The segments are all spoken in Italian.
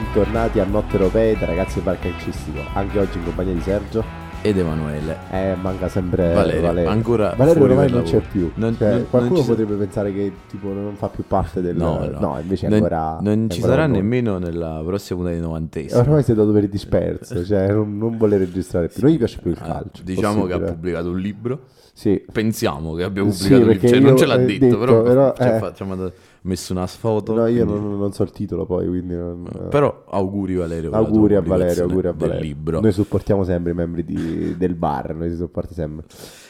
Bentornati a Notte Europei da ragazzi del bar calcistico. Anche oggi in compagnia di Sergio. ed Emanuele. Eh, manca sempre Valerio, Valerio. ancora Valerio ormai non c'è più. Non- Cioè, non- non qualcuno sa- potrebbe pensare che tipo non fa più parte del No, no. invece è non, ancora non ci ancora sarà noi. nemmeno nella prossima puntata di 90 Ormai sei dato per il disperso, cioè non, non vuole registrare più. Non gli piace più il calcio. Diciamo che ha possibile. pubblicato un libro. Sì, Pensiamo che abbia Sì, pubblicato un perché libro. Cioè, non ce l'ha ho detto, detto, però, però, ci ha eh. fa- ci ha mandato- ha messo una foto. no, io quindi- non, non so il titolo poi, quindi non- Però auguri Valerio. Auguri a Valerio, auguri a Valerio. libro. Noi supportiamo sempre i membri di- del bar, noi si supporti sempre.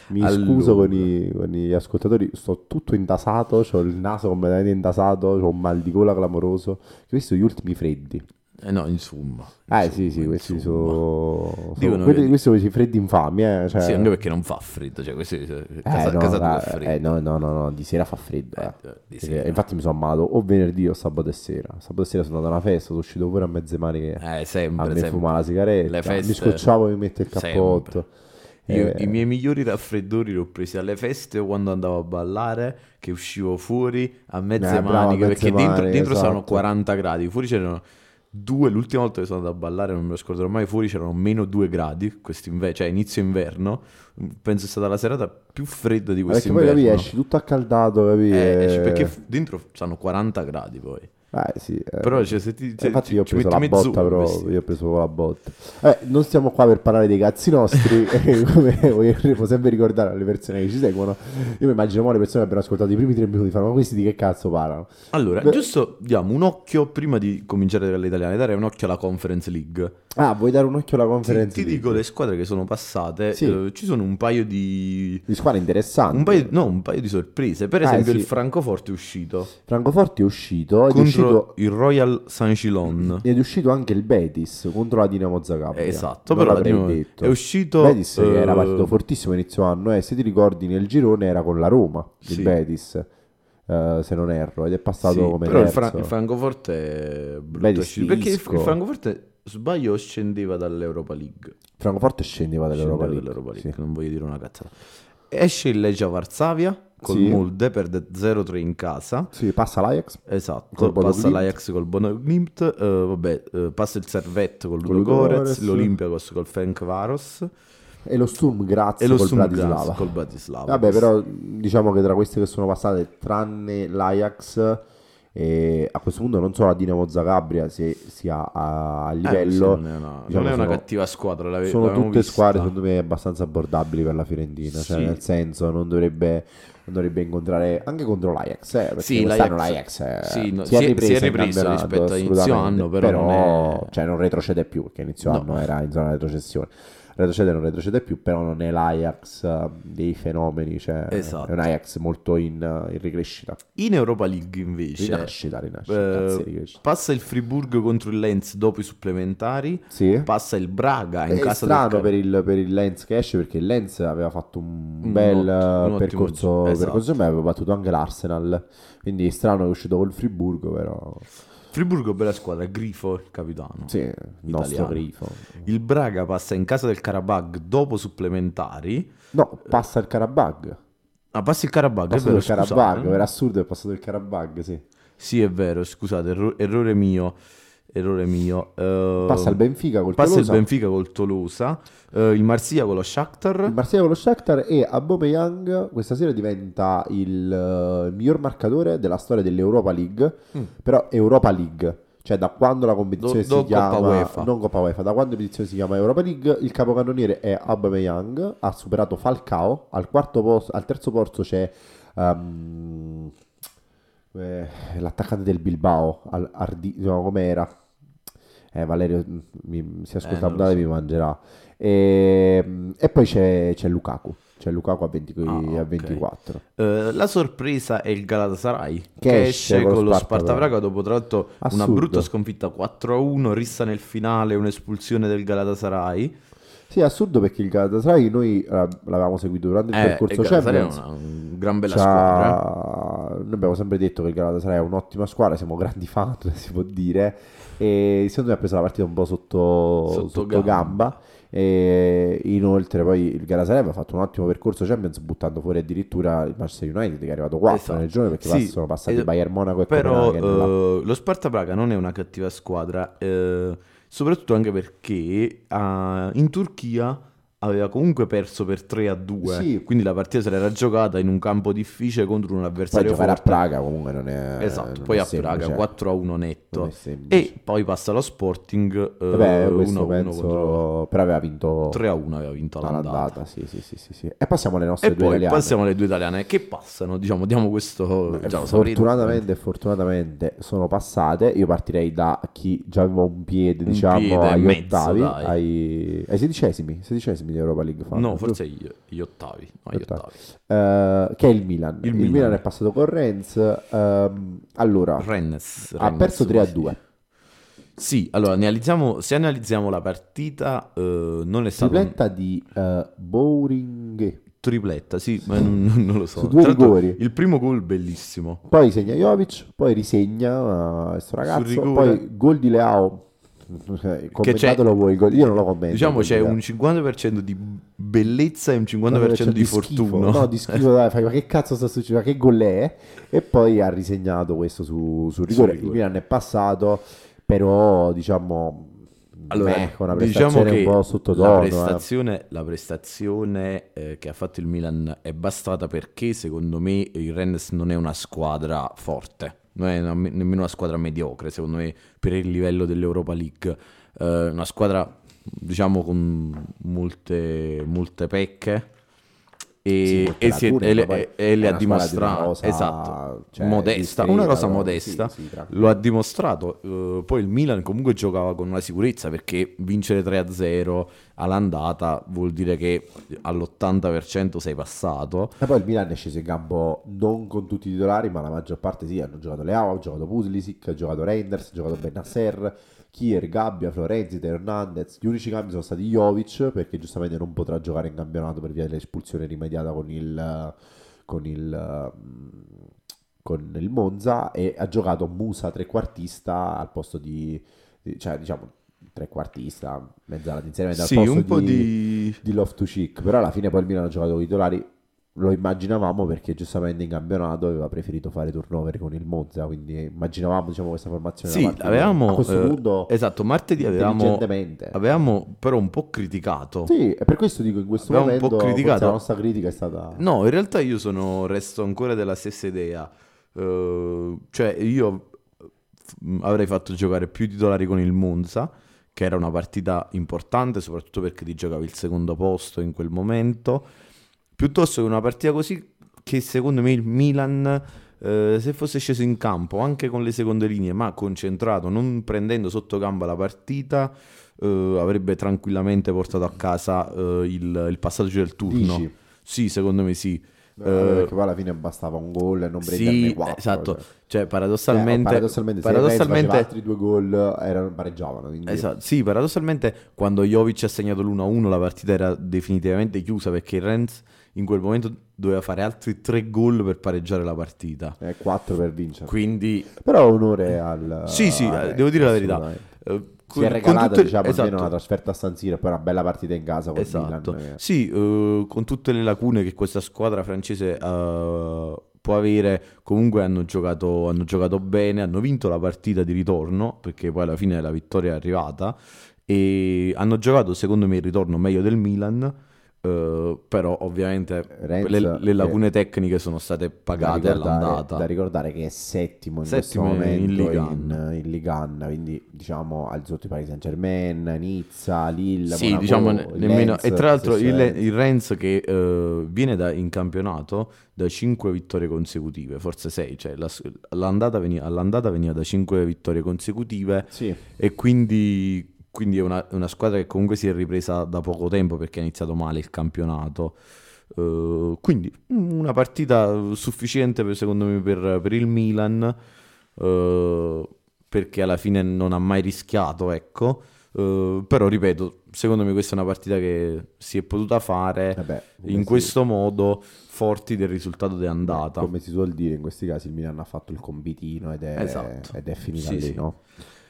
Mi Allora. scuso con, i- con gli ascoltatori, sto tutto intasato, ho il naso completamente intasato, ho un mal di gola clamoroso. Ho visto gli ultimi freddi. Eh no, insomma. Eh Insomma, sì, sì, questi sono... sono quelli, questi sono questi freddi infami, eh. Cioè... Sì, anche perché non fa freddo. Cioè, questi, eh, Eh, casa, no, casa freddo. eh, no, no, no, no, di sera fa freddo. eh. Eh, sera. infatti mi sono ammalato o venerdì o sabato e sera. Sabato e sera sono andato a una festa, sono uscito pure a mezze maniche Eh, a sempre, me sempre. la sigaretta. Feste- mi scocciavo mi metto il cappotto. Sempre. Io, Eh, I miei migliori raffreddori li ho presi alle feste quando andavo a ballare, che uscivo fuori a mezze Eh, bravo, a maniche, mezze perché dentro, maniche, dentro esatto. stavano 40 gradi, fuori c'erano due, l'ultima volta che sono andato a ballare, non me lo scorderò mai, fuori c'erano meno 2 gradi, quest'inverno, cioè inizio inverno, penso sia stata la serata più fredda di perché poi quest'inverno. capi, esci tutto accaldato, capi? Eh, esci, eh, perché f- dentro stanno 40 gradi poi. Eh, sì, eh. Però cioè, se ti, Eh, se infatti io ho preso la metti botta però vestito. io ho preso la botta eh, non stiamo qua per parlare dei cazzi nostri come vogliamo sempre ricordare alle persone che ci seguono io mi immagino mo le persone che abbiano ascoltato i primi tre minuti fanno ma questi di che cazzo parlano Allora, Beh- giusto diamo un occhio prima di cominciare dalle italiane, dare un occhio alla Conference League. Ah vuoi dare un occhio alla Ti, conferenza ti League? dico le squadre che sono passate, Sì. eh, ci sono un paio di di squadre interessanti un paio, no, un paio di sorprese. Per Ah, esempio sì. il Francoforte è uscito Francoforte è uscito ed è contro uscito, il Royal Saint-Gilon. ed è uscito anche il Betis contro la Dinamo Zagabria Esatto, non però Dinamo- detto è uscito, Betis che era eh, partito fortissimo inizio anno e se ti ricordi nel girone era con la Roma il Sì. Betis eh, se non erro ed è passato Sì, come però il, terzo Fra- il Francoforte è brutto perché il, il Francoforte sbaglio scendeva dall'Europa League. Francoforte scendeva dall'Europa Scendeva League, dall'Europa sì. League, non voglio dire una cazzata. Esce il Legia Varsavia col Sì. Molde, perde 0-3 in casa. Sì, passa l'Ajax Esatto, Col passa Glimt. l'Ajax col Bono Glimt, eh, vabbè, eh, passa il Servette col Col Ludogorets. l'Olympiakos col Frank Varos e lo Sturm Graz e lo col Sturm Bratislava. Graz col Bratislava. Vabbè, però diciamo che tra queste che sono passate, tranne l'Ajax, e a questo punto non so la Dinamo Zagabria se sia a, a Eh, livello. sì, non è una, diciamo, non è una sono- cattiva squadra, l'ave- sono tutte vista. squadre secondo me abbastanza abbordabili per la Fiorentina, cioè Sì. nel senso non dovrebbe, non dovrebbe incontrare anche contro l'Ajax, eh, Sì, l'Ajax- l'Ajax, eh, sì, no, si è ripresa, si è ripresa rispetto a inizio anno, però non è- cioè, non retrocede più, perché inizio No. anno era in zona retrocessione. Retrocede non retrocede più, però non è l'Ajax eh, dei fenomeni, cioè Esatto. è un Ajax molto in, eh, in ricrescita. In Europa League invece Rinascita, rinascita, eh, passa il Friburgo contro il Lens dopo i supplementari, Sì. passa il Braga in È casa strano del per il, per il Lens che esce perché il Lens aveva fatto un Un bel ottimo- eh, un ottimo percorso, giro, esatto. percorso ma aveva battuto anche l'Arsenal quindi è strano che è uscito col Friburgo però Friburgo bella squadra, Grifo il capitano. sì, il nostro grifo Il Braga passa in casa del Karabag dopo supplementari. no passa il Karabag Ah, passa il Karabag, vero, il Karabag era assurdo è passato il Karabag sì. Sì, è vero, scusate, erro- errore mio. Errore mio. Eh, passa il Benfica col passa il Tolosa Benfica col Tolosa, eh, il Marsiglia con lo Shakhtar. il Marsiglia con lo Shakhtar e Aubameyang questa sera diventa il eh, miglior marcatore della storia dell'Europa League Mm. però Europa League cioè da quando la competizione Do- si chiama Coppa UEFA. non Coppa UEFA da quando la competizione si chiama Europa League il capocannoniere è Aubameyang ha superato Falcao al, quarto posto, al terzo posto c'è ehm, eh, l'attaccante del Bilbao al, Ardi, no, com'era eh, Valerio mm, mi, si ascolta Eh, so. mi mangerà e, e poi c'è, c'è Lukaku c'è Lukaku a, 20 Ah, a ok. 24 Eh, la sorpresa è il Galatasaray che, Che esce con lo Sparta Praga. Dopo tra l'altro una Assurdo. brutta sconfitta 4-1, rissa nel finale, un'espulsione del Galatasaray. Sì, è assurdo perché il Galatasaray noi l'avevamo seguito durante il Eh, percorso il Galatasaray è Champions. una, gran bella squadra. eh. noi abbiamo sempre detto che il Galatasaray è un'ottima squadra, siamo grandi fan, si può dire, e secondo me ha preso la partita un po' sotto, Sotto sotto gamba. gamba. E inoltre poi il Galatasaray aveva fatto un ottimo percorso Champions buttando fuori addirittura il Manchester United che è arrivato 4 Esatto. nel giorno perché Sì, sono passati eh, Bayern Monaco e Però Copenaghen là. eh, lo Sparta Praga non è una cattiva squadra, eh, soprattutto anche perché ah, in Turchia aveva comunque perso per 3 a 2, Sì. quindi la partita se l'era giocata in un campo difficile contro un poi avversario giocare a. Praga comunque non è Esatto, non poi a semplice, Praga 4 a 1 netto. E poi passa lo Sporting eh, Vabbè, 1 questo a 1 penso contro però aveva vinto 3 a 1 aveva vinto l'andata. all'andata sì, sì, sì, sì, sì. e passiamo alle nostre E due poi italiane passiamo alle due italiane che passano, diciamo, diamo questo già lo saprete. fortunatamente fortunatamente sono passate io partirei da chi già aveva un piede Un diciamo piede agli mezzo, ottavi ai, ai sedicesimi sedicesimi di Europa League fanno, No, forse gli, gli ottavi, no, gli Ottavi. ottavi. Eh, che è il Milan Il il, Milan. Milan. è passato con Rennes ehm, allora Rennes, ha Rennes, perso 3 a sì. 2 Sì, allora analizziamo, se analizziamo la partita, eh, non è stato un- tripletta di eh, Bowring tripletta, sì, ma non, non lo so. Su due rigori. Il primo gol bellissimo. poi segna Jovic poi risegna questo ragazzo poi gol di Leao commentatelo voi io non lo commento Diciamo c'è un 50% di bellezza e un 50% di, schifo. fortuna. No, di schifo, dai, fai, ma che cazzo sta succedendo? Che gol è? E poi ha risegnato questo su, sul rigore. Il Milan è passato, però diciamo Allora, meh, una diciamo che un po' la sottotono. eh. prestazione, la prestazione eh, che ha fatto il Milan è bastata perché secondo me il Rennes non è una squadra forte, non è nemmeno una squadra mediocre secondo me per il livello dell'Europa League, Eh, una squadra diciamo con molte, molte pecche. E, Sì, e si e e- e le ha dimostrato esatto cioè, modesta una cosa modesta sì, sì, lo ha dimostrato. eh, poi il Milan comunque giocava con una sicurezza perché vincere 3-0 all'andata vuol dire che all'80% sei passato. E poi il Milan è sceso in campo non con tutti i titolari, ma la maggior parte sì, hanno giocato Leao, ha giocato Puslisic, ha giocato Reinders, ha giocato Benasser, Kier, Gabbia, Florenzi, Hernandez. Gli unici cambi sono stati Jovic, perché giustamente non potrà giocare in campionato per via dell'espulsione rimediata con il, con il, con il Monza, e ha giocato Musa trequartista al posto di, di- cioè diciamo trequartista, mezzala di inserimento al Sì, posto un po' di di... di Loftus-Cheek, però alla fine poi il Milan ha giocato con i titolari, lo immaginavamo perché giustamente in campionato aveva preferito fare turnover con il Monza, quindi immaginavamo diciamo questa formazione Sì, avevamo... a questo eh, punto esatto, martedì avevamo, avevamo però un po' criticato. Sì, e per questo dico in questo Avevamo un po' momento criticato. la nostra critica è stata No, in realtà io sono, resto ancora della stessa idea. Eh, cioè, io avrei fatto giocare più titolari con il Monza, che era una partita importante, soprattutto perché ti giocavi il secondo posto in quel momento, piuttosto che una partita così che secondo me il Milan, eh, se fosse sceso in campo anche con le seconde linee, ma concentrato, non prendendo sotto gamba la partita, eh, avrebbe tranquillamente portato a casa eh, il, il passaggio del turno. Dici? Sì, secondo me sì. Eh, perché poi alla fine bastava un gol e non sì, quattro. esatto. cioè. Cioè, paradossalmente, Eh, paradossalmente, se paradossalmente- faceva altri due gol erano, pareggiavano. Quindi... Esatto, sì, paradossalmente quando Jovic ha segnato l'1-1 la partita era definitivamente chiusa perché Rennes in quel momento doveva fare altri tre gol per pareggiare la partita. Eh, quattro per vincere. Quindi Però onore al... Sì, sì, a eh, devo dire la verità. Si è regalata tutte- diciamo almeno esatto. una trasferta a San Siro e poi una bella partita in casa con Esatto, Milan. eh. sì, eh, con tutte le lacune che questa squadra francese eh, può avere, comunque hanno giocato, hanno giocato bene, hanno vinto la partita di ritorno, perché poi alla fine la vittoria è arrivata, e hanno giocato secondo me il ritorno meglio del Milan, eh, però ovviamente Rennes, le, le lacune eh, tecniche sono state Da pagate ricordare, all'andata. da ricordare che è settimo in Settimo questo in momento in, 1. in 1, quindi diciamo al di sotto di Paris Saint Germain, Nizza, Lille, Sì, Monaco, diciamo ne- nemmeno. Lens, E tra l'altro il, il Rennes che eh, viene da- in campionato da 5 vittorie consecutive, forse 6, cioè la- l'andata veniva, all'andata veniva da 5 vittorie consecutive Sì, e quindi, quindi è una, una squadra che comunque si è ripresa da poco tempo perché ha iniziato male il campionato. Eh, quindi una partita sufficiente per- secondo me per, per il Milan eh, perché alla fine non ha mai rischiato, ecco. Eh, però ripeto, secondo me questa è una partita che si è potuta fare Vabbè, in si- questo modo, forti del risultato di andata. Come si suol dire, in questi casi il Milan ha fatto il compitino ed è, Esatto. ed è finita Sì, lì, sì. no?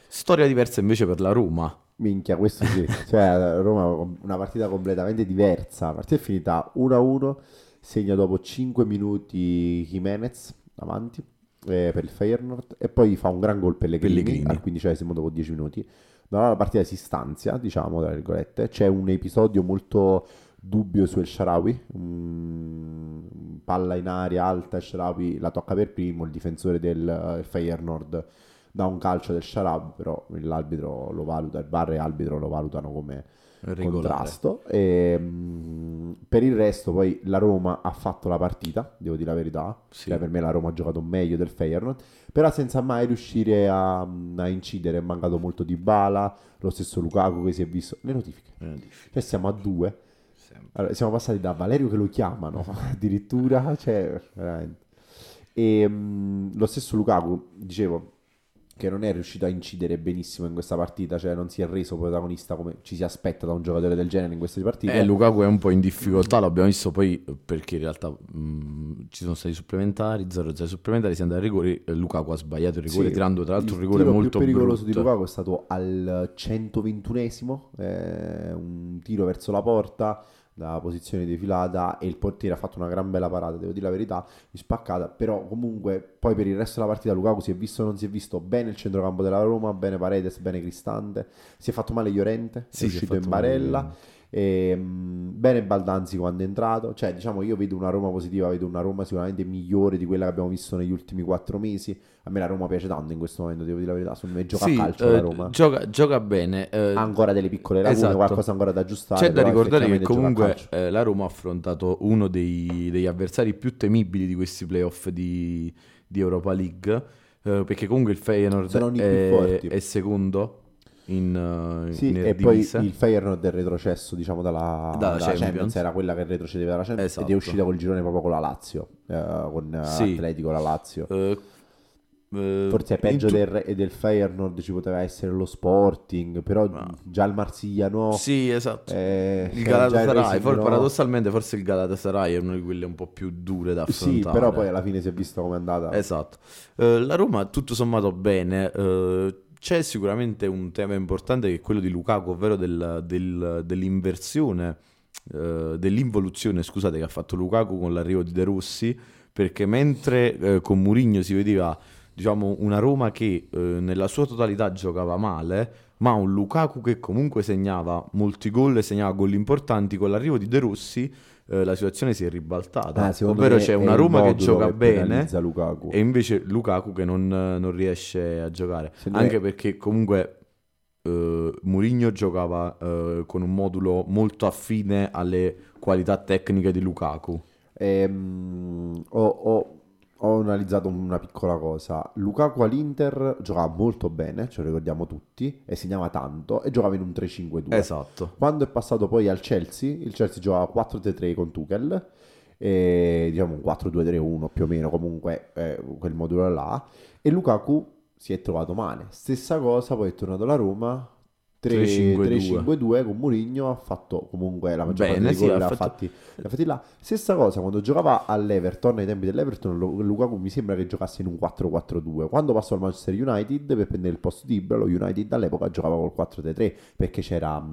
Storia diversa invece per la Roma. Minchia, questo sì. cioè, Roma una partita completamente diversa. La partita è finita 1-1, segna dopo 5 minuti Jimenez avanti eh, per il Feyenoord e poi fa un gran gol Pellegrini, Pellegrini. al quindicesimo dopo 10 minuti. Da allora la partita si stanzia, diciamo, tra virgolette. C'è un episodio molto dubbio su El Sharawi, un- palla in aria alta, El Sharawi la tocca per primo, il difensore del eh, Feyenoord dà un calcio del Sharawi, però l'arbitro lo valuta, il VAR e l'arbitro lo valutano come Regolare. contrasto. E, mm, per il resto poi la Roma ha fatto la partita, devo dire la verità, Sì. Cioè, per me la Roma ha giocato meglio del Feyenoord, però senza mai riuscire a, a incidere, è mancato molto di Bala, lo stesso Lukaku che si è visto, le notifiche, Eh, difficile, cioè siamo a due, allora, siamo passati da Valerio che lo chiamano addirittura, cioè veramente. E mm, lo stesso Lukaku, dicevo, che non è riuscito a incidere benissimo in questa partita, cioè non si è reso protagonista come ci si aspetta da un giocatore del genere in queste partite. Eh, Lukaku è un po' in difficoltà, l'abbiamo visto poi eh, perché in realtà mh, ci sono stati supplementari, 0-0 supplementari, si è andato ai rigori, e Lukaku ha sbagliato il rigore, Sì, tirando tra l'altro un il rigore tiro molto più pericoloso brutto. di Lukaku è stato al 121esimo, eh, un tiro verso la porta da posizione defilata e il portiere ha fatto una gran bella parata, devo dire la verità, di spaccata, però comunque poi per il resto della partita Lukaku si è visto o non si è visto bene il centrocampo della Roma, bene Paredes, bene Cristante, si è fatto male Llorente, Sì, è si è uscito in male barella. Llorente. E, mh, bene Baldanzi quando è entrato, cioè diciamo io vedo una Roma positiva, vedo una Roma sicuramente migliore di quella che abbiamo visto negli ultimi quattro mesi. A me la Roma piace tanto in questo momento, devo dire la verità, secondo me gioca Sì, a calcio eh, la Roma. Gioca, gioca bene. eh, ancora delle piccole lacune, esatto. qualcosa ancora da aggiustare. C'è da ricordare che comunque eh, la Roma ha affrontato uno dei- degli avversari più temibili di questi playoff di, di Europa League, eh, perché comunque il Feyenoord è, è secondo in, eh, Sì, in e poi il Feyenoord è retrocesso, diciamo, dalla, Dalla dalla Champions. era quella che retrocedeva dalla Champions ed Esatto. è uscita col girone proprio con la Lazio, eh, con eh, Sì. Atletico la Lazio. Eh, eh, Forse peggio tu- del, del Feyenoord ci poteva essere lo Sporting, però Ma- già il Marsiglia no. Sì, esatto. eh, Il Galatasaray, for- no. paradossalmente forse il Galatasaray è una di quelle un po' più dure da Sì, affrontare. però poi alla fine si è visto come è andata. Esatto. Eh, la Roma tutto sommato bene. C'è sicuramente un tema importante che è quello di Lukaku, ovvero del- del- dell'inversione, eh, dell'involuzione, scusate, che ha fatto Lukaku con l'arrivo di De Rossi, perché mentre eh, con Mourinho si vedeva, diciamo, una Roma che eh, nella sua totalità giocava male, ma un Lukaku che comunque segnava molti gol e segnava gol importanti, con l'arrivo di De Rossi eh, la situazione si è ribaltata, secondo ovvero c'è è una Roma che gioca che bene Lukaku. e invece Lukaku che non, non riesce a giocare. Secondo Anche me- perché comunque eh, Mourinho giocava eh, con un modulo molto affine alle qualità tecniche di Lukaku. Ehm, ho, ho- ho analizzato una piccola cosa. Lukaku all'Inter giocava molto bene, ce lo ricordiamo tutti, e segnava tanto, e giocava in un 3-5-2. Esatto. Quando è passato poi al Chelsea, il Chelsea giocava 4-3-3 con Tuchel, e, diciamo un 4-2-3-1 più o meno, comunque eh, quel modulo là, e Lukaku si è trovato male. Stessa cosa, poi è tornato alla Roma, 3-5-2. 3-5-2 con Mourinho, ha fatto comunque la maggior Bene, parte dei sì, gol, ha fatto- fatti, li ha fatti là. Stessa cosa, quando giocava all'Everton, ai tempi dell'Everton, Lu- Lukaku mi sembra che giocasse in un 4-4-2. Quando passò al Manchester United per prendere il posto di Ibra, lo United all'epoca giocava col 4-3-3 perché c'era...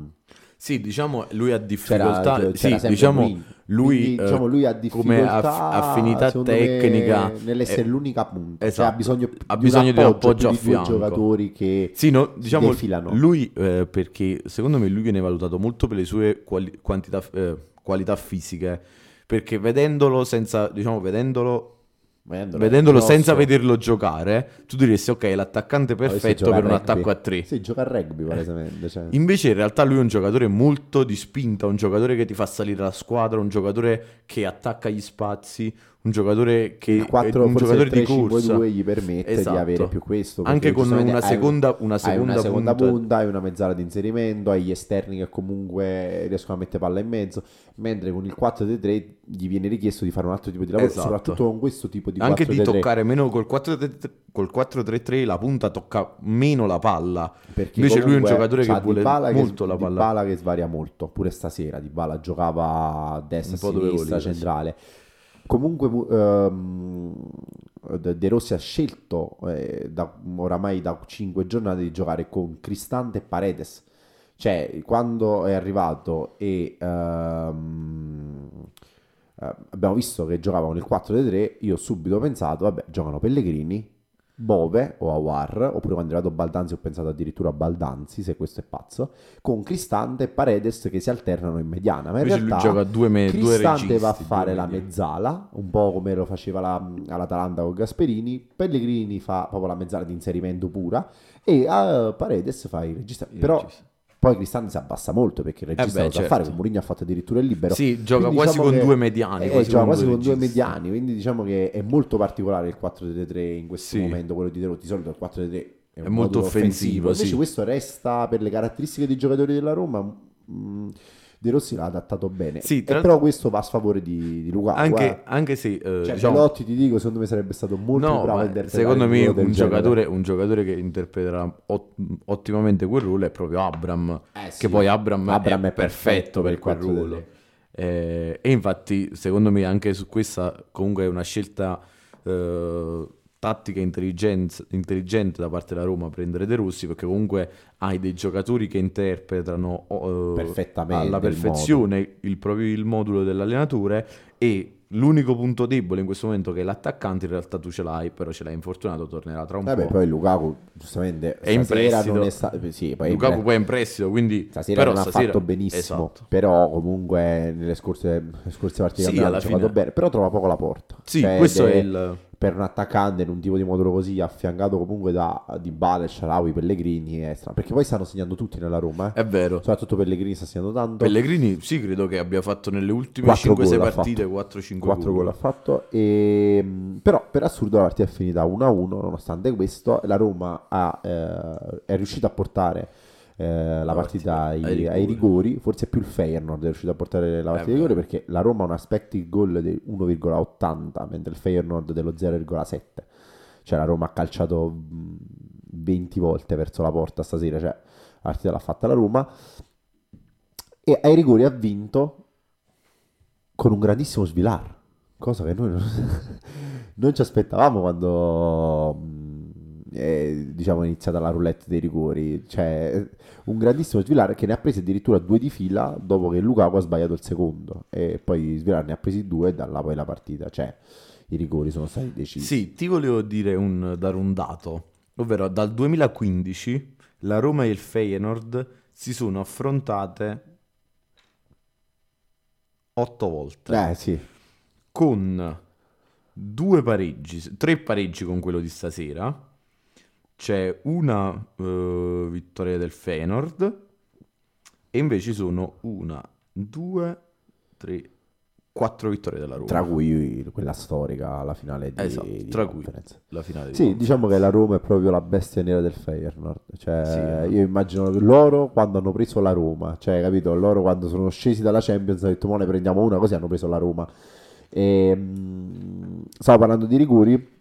Sì, diciamo lui ha c'era, difficoltà. c'era sì, sempre diciamo lui, Quindi, eh, diciamo, lui ha come difficoltà aff- affinità secondo me, tecnica, nell'essere eh, l'unica punta. Cioè, esatto. ha bisogno, Ha di bisogno un di un appoggio, appoggio a fianco. giocatori che Sì, no, diciamo defilano. lui eh, perché secondo me lui viene valutato molto per le sue quali- quantità, eh, qualità fisiche. Perché vedendolo senza, diciamo, vedendolo Vedendolo, Vedendolo senza vederlo giocare, tu diresti ok, l'attaccante perfetto per un rugby. attacco a tre. Sì, gioca a rugby palesemente. Cioè. Invece in realtà lui è un giocatore molto di spinta, un giocatore che ti fa salire la squadra, un giocatore che attacca gli spazi, un giocatore che il 4, un giocatore il di 3 corsa 2 gli permette Esatto. di avere più questo. Anche con una seconda, una seconda, una seconda punta. punta, hai una mezzala di inserimento, hai gli esterni che comunque riescono a mettere palla in mezzo, mentre con il 4-3 gli viene richiesto di fare un altro tipo di lavoro, Esatto. soprattutto con questo tipo di anche di 4-3-3, toccare meno col 4-3-3 col 4-3-3 la punta tocca meno la palla perché invece lui è un giocatore che vuole Dybala che- molto la palla Dybala che svaria molto, pure stasera Dybala giocava a destra, a sinistra, voleva, sì. Comunque mu- ehm, De Rossi ha scelto eh, da, oramai da 5 giornate di giocare con Cristante e Paredes. Cioè, quando è arrivato e eh, abbiamo visto che giocavano il 4-3, io ho subito pensato, vabbè, giocano Pellegrini, Bove o Awar, oppure quando è arrivato Baldanzi ho pensato addirittura a Baldanzi, se questo è pazzo, con Cristante e Paredes che si alternano in mediana. Ma in invece lui realtà gioca a due, me- due Cristante registi va a due fare la mezzala, un po' come lo faceva la- all'Atalanta con Gasperini, Pellegrini fa proprio la mezzala di inserimento pura e eh, Paredes fa il regista. Il Però regista. Poi Cristante si abbassa molto perché il regista beh, lo sa certo. fare, con Mourinho ha fatto addirittura il libero. sì gioca Quindi quasi diciamo con che- due mediani eh, quasi gioca quasi con due mediani, quindi diciamo che è molto particolare il 4-3 in questo Sì. momento, quello di Rossi. Di solito il 4-3 è, È molto modulo offensivo, Invece sì. questo resta per le caratteristiche dei giocatori della Roma. mh, De Rossi l'ha adattato bene. Sì, tra però questo va a sfavore di, di Lukaku. anche, eh. anche se eh, Cioè, diciamo, ti dico, secondo me sarebbe stato molto no, bravo secondo me un giocatore, un giocatore che interpreterà ot- ottimamente quel ruolo è proprio Abram Eh sì. che poi Abram, Abram è, è perfetto per quel 4-3. ruolo Eh, e infatti secondo me anche su questa comunque è una scelta eh, tattica intelligente da parte della Roma prendere De Rossi perché comunque hai dei giocatori che interpretano eh, alla il perfezione il, proprio il modulo dell'allenatore e l'unico punto debole in questo momento che è l'attaccante in realtà tu ce l'hai però ce l'hai infortunato tornerà tra un Vabbè, po' poi Lukaku giustamente È in prestito. è stato sì, poi Lukaku poi è in prestito quindi Stasera però non ha stasera- fatto benissimo, esatto. però comunque nelle scorse, scorse partite Sì, alla giocato fine- bene, però trova poco la porta. sì Cioè, questo è il per un attaccante in un tipo di modulo così affiancato comunque da Di Bale, Sharawi, Pellegrini è strano, perché poi stanno segnando tutti nella Roma, eh. è vero soprattutto Pellegrini sta segnando tanto. Pellegrini sì credo che abbia fatto nelle ultime Quattro 5-6 gol ha partite fatto. 4-5 4 gol ha fatto e, però per assurdo la partita è finita 1-1 nonostante questo la Roma ha, eh, è riuscita a portare eh, la partita ai, ai rigori. ai rigori forse più il Feyenoord è riuscito a portare la partita ai rigori perché la Roma ha un expected goal di 1,80 mentre il Feyenoord dello 0,7 cioè la Roma ha calciato mh, 20 volte verso la porta stasera cioè la partita l'ha fatta la Roma. E ai rigori ha vinto con un grandissimo svilar, cosa che noi non, non ci aspettavamo quando è, diciamo, iniziata la roulette dei rigori. Cioè, un grandissimo svilar che ne ha presi addirittura due di fila dopo che Lukaku ha sbagliato il secondo. E poi Svilar ne ha presi due e da là poi la partita. Cioè, i rigori sono stati decisi. Sì, ti volevo dire un, dare un dato, ovvero dal 2015 la Roma e il Feyenoord si sono affrontate otto volte Eh sì, con due pareggi, tre pareggi con quello di stasera. C'è una eh, vittoria del Feyenoord e invece sono una, due, tre, quattro vittorie della Roma. tra cui quella storica, la finale di, Esatto, di tra cui conference. la finale di Sì, diciamo che la Roma è proprio la bestia nera del Feyenoord. Cioè, Sì. io immagino che loro quando hanno preso la Roma, cioè, capito? Loro quando sono scesi dalla Champions hanno detto, mo ne prendiamo una, così hanno preso la Roma. E, mh, stavo parlando di rigori.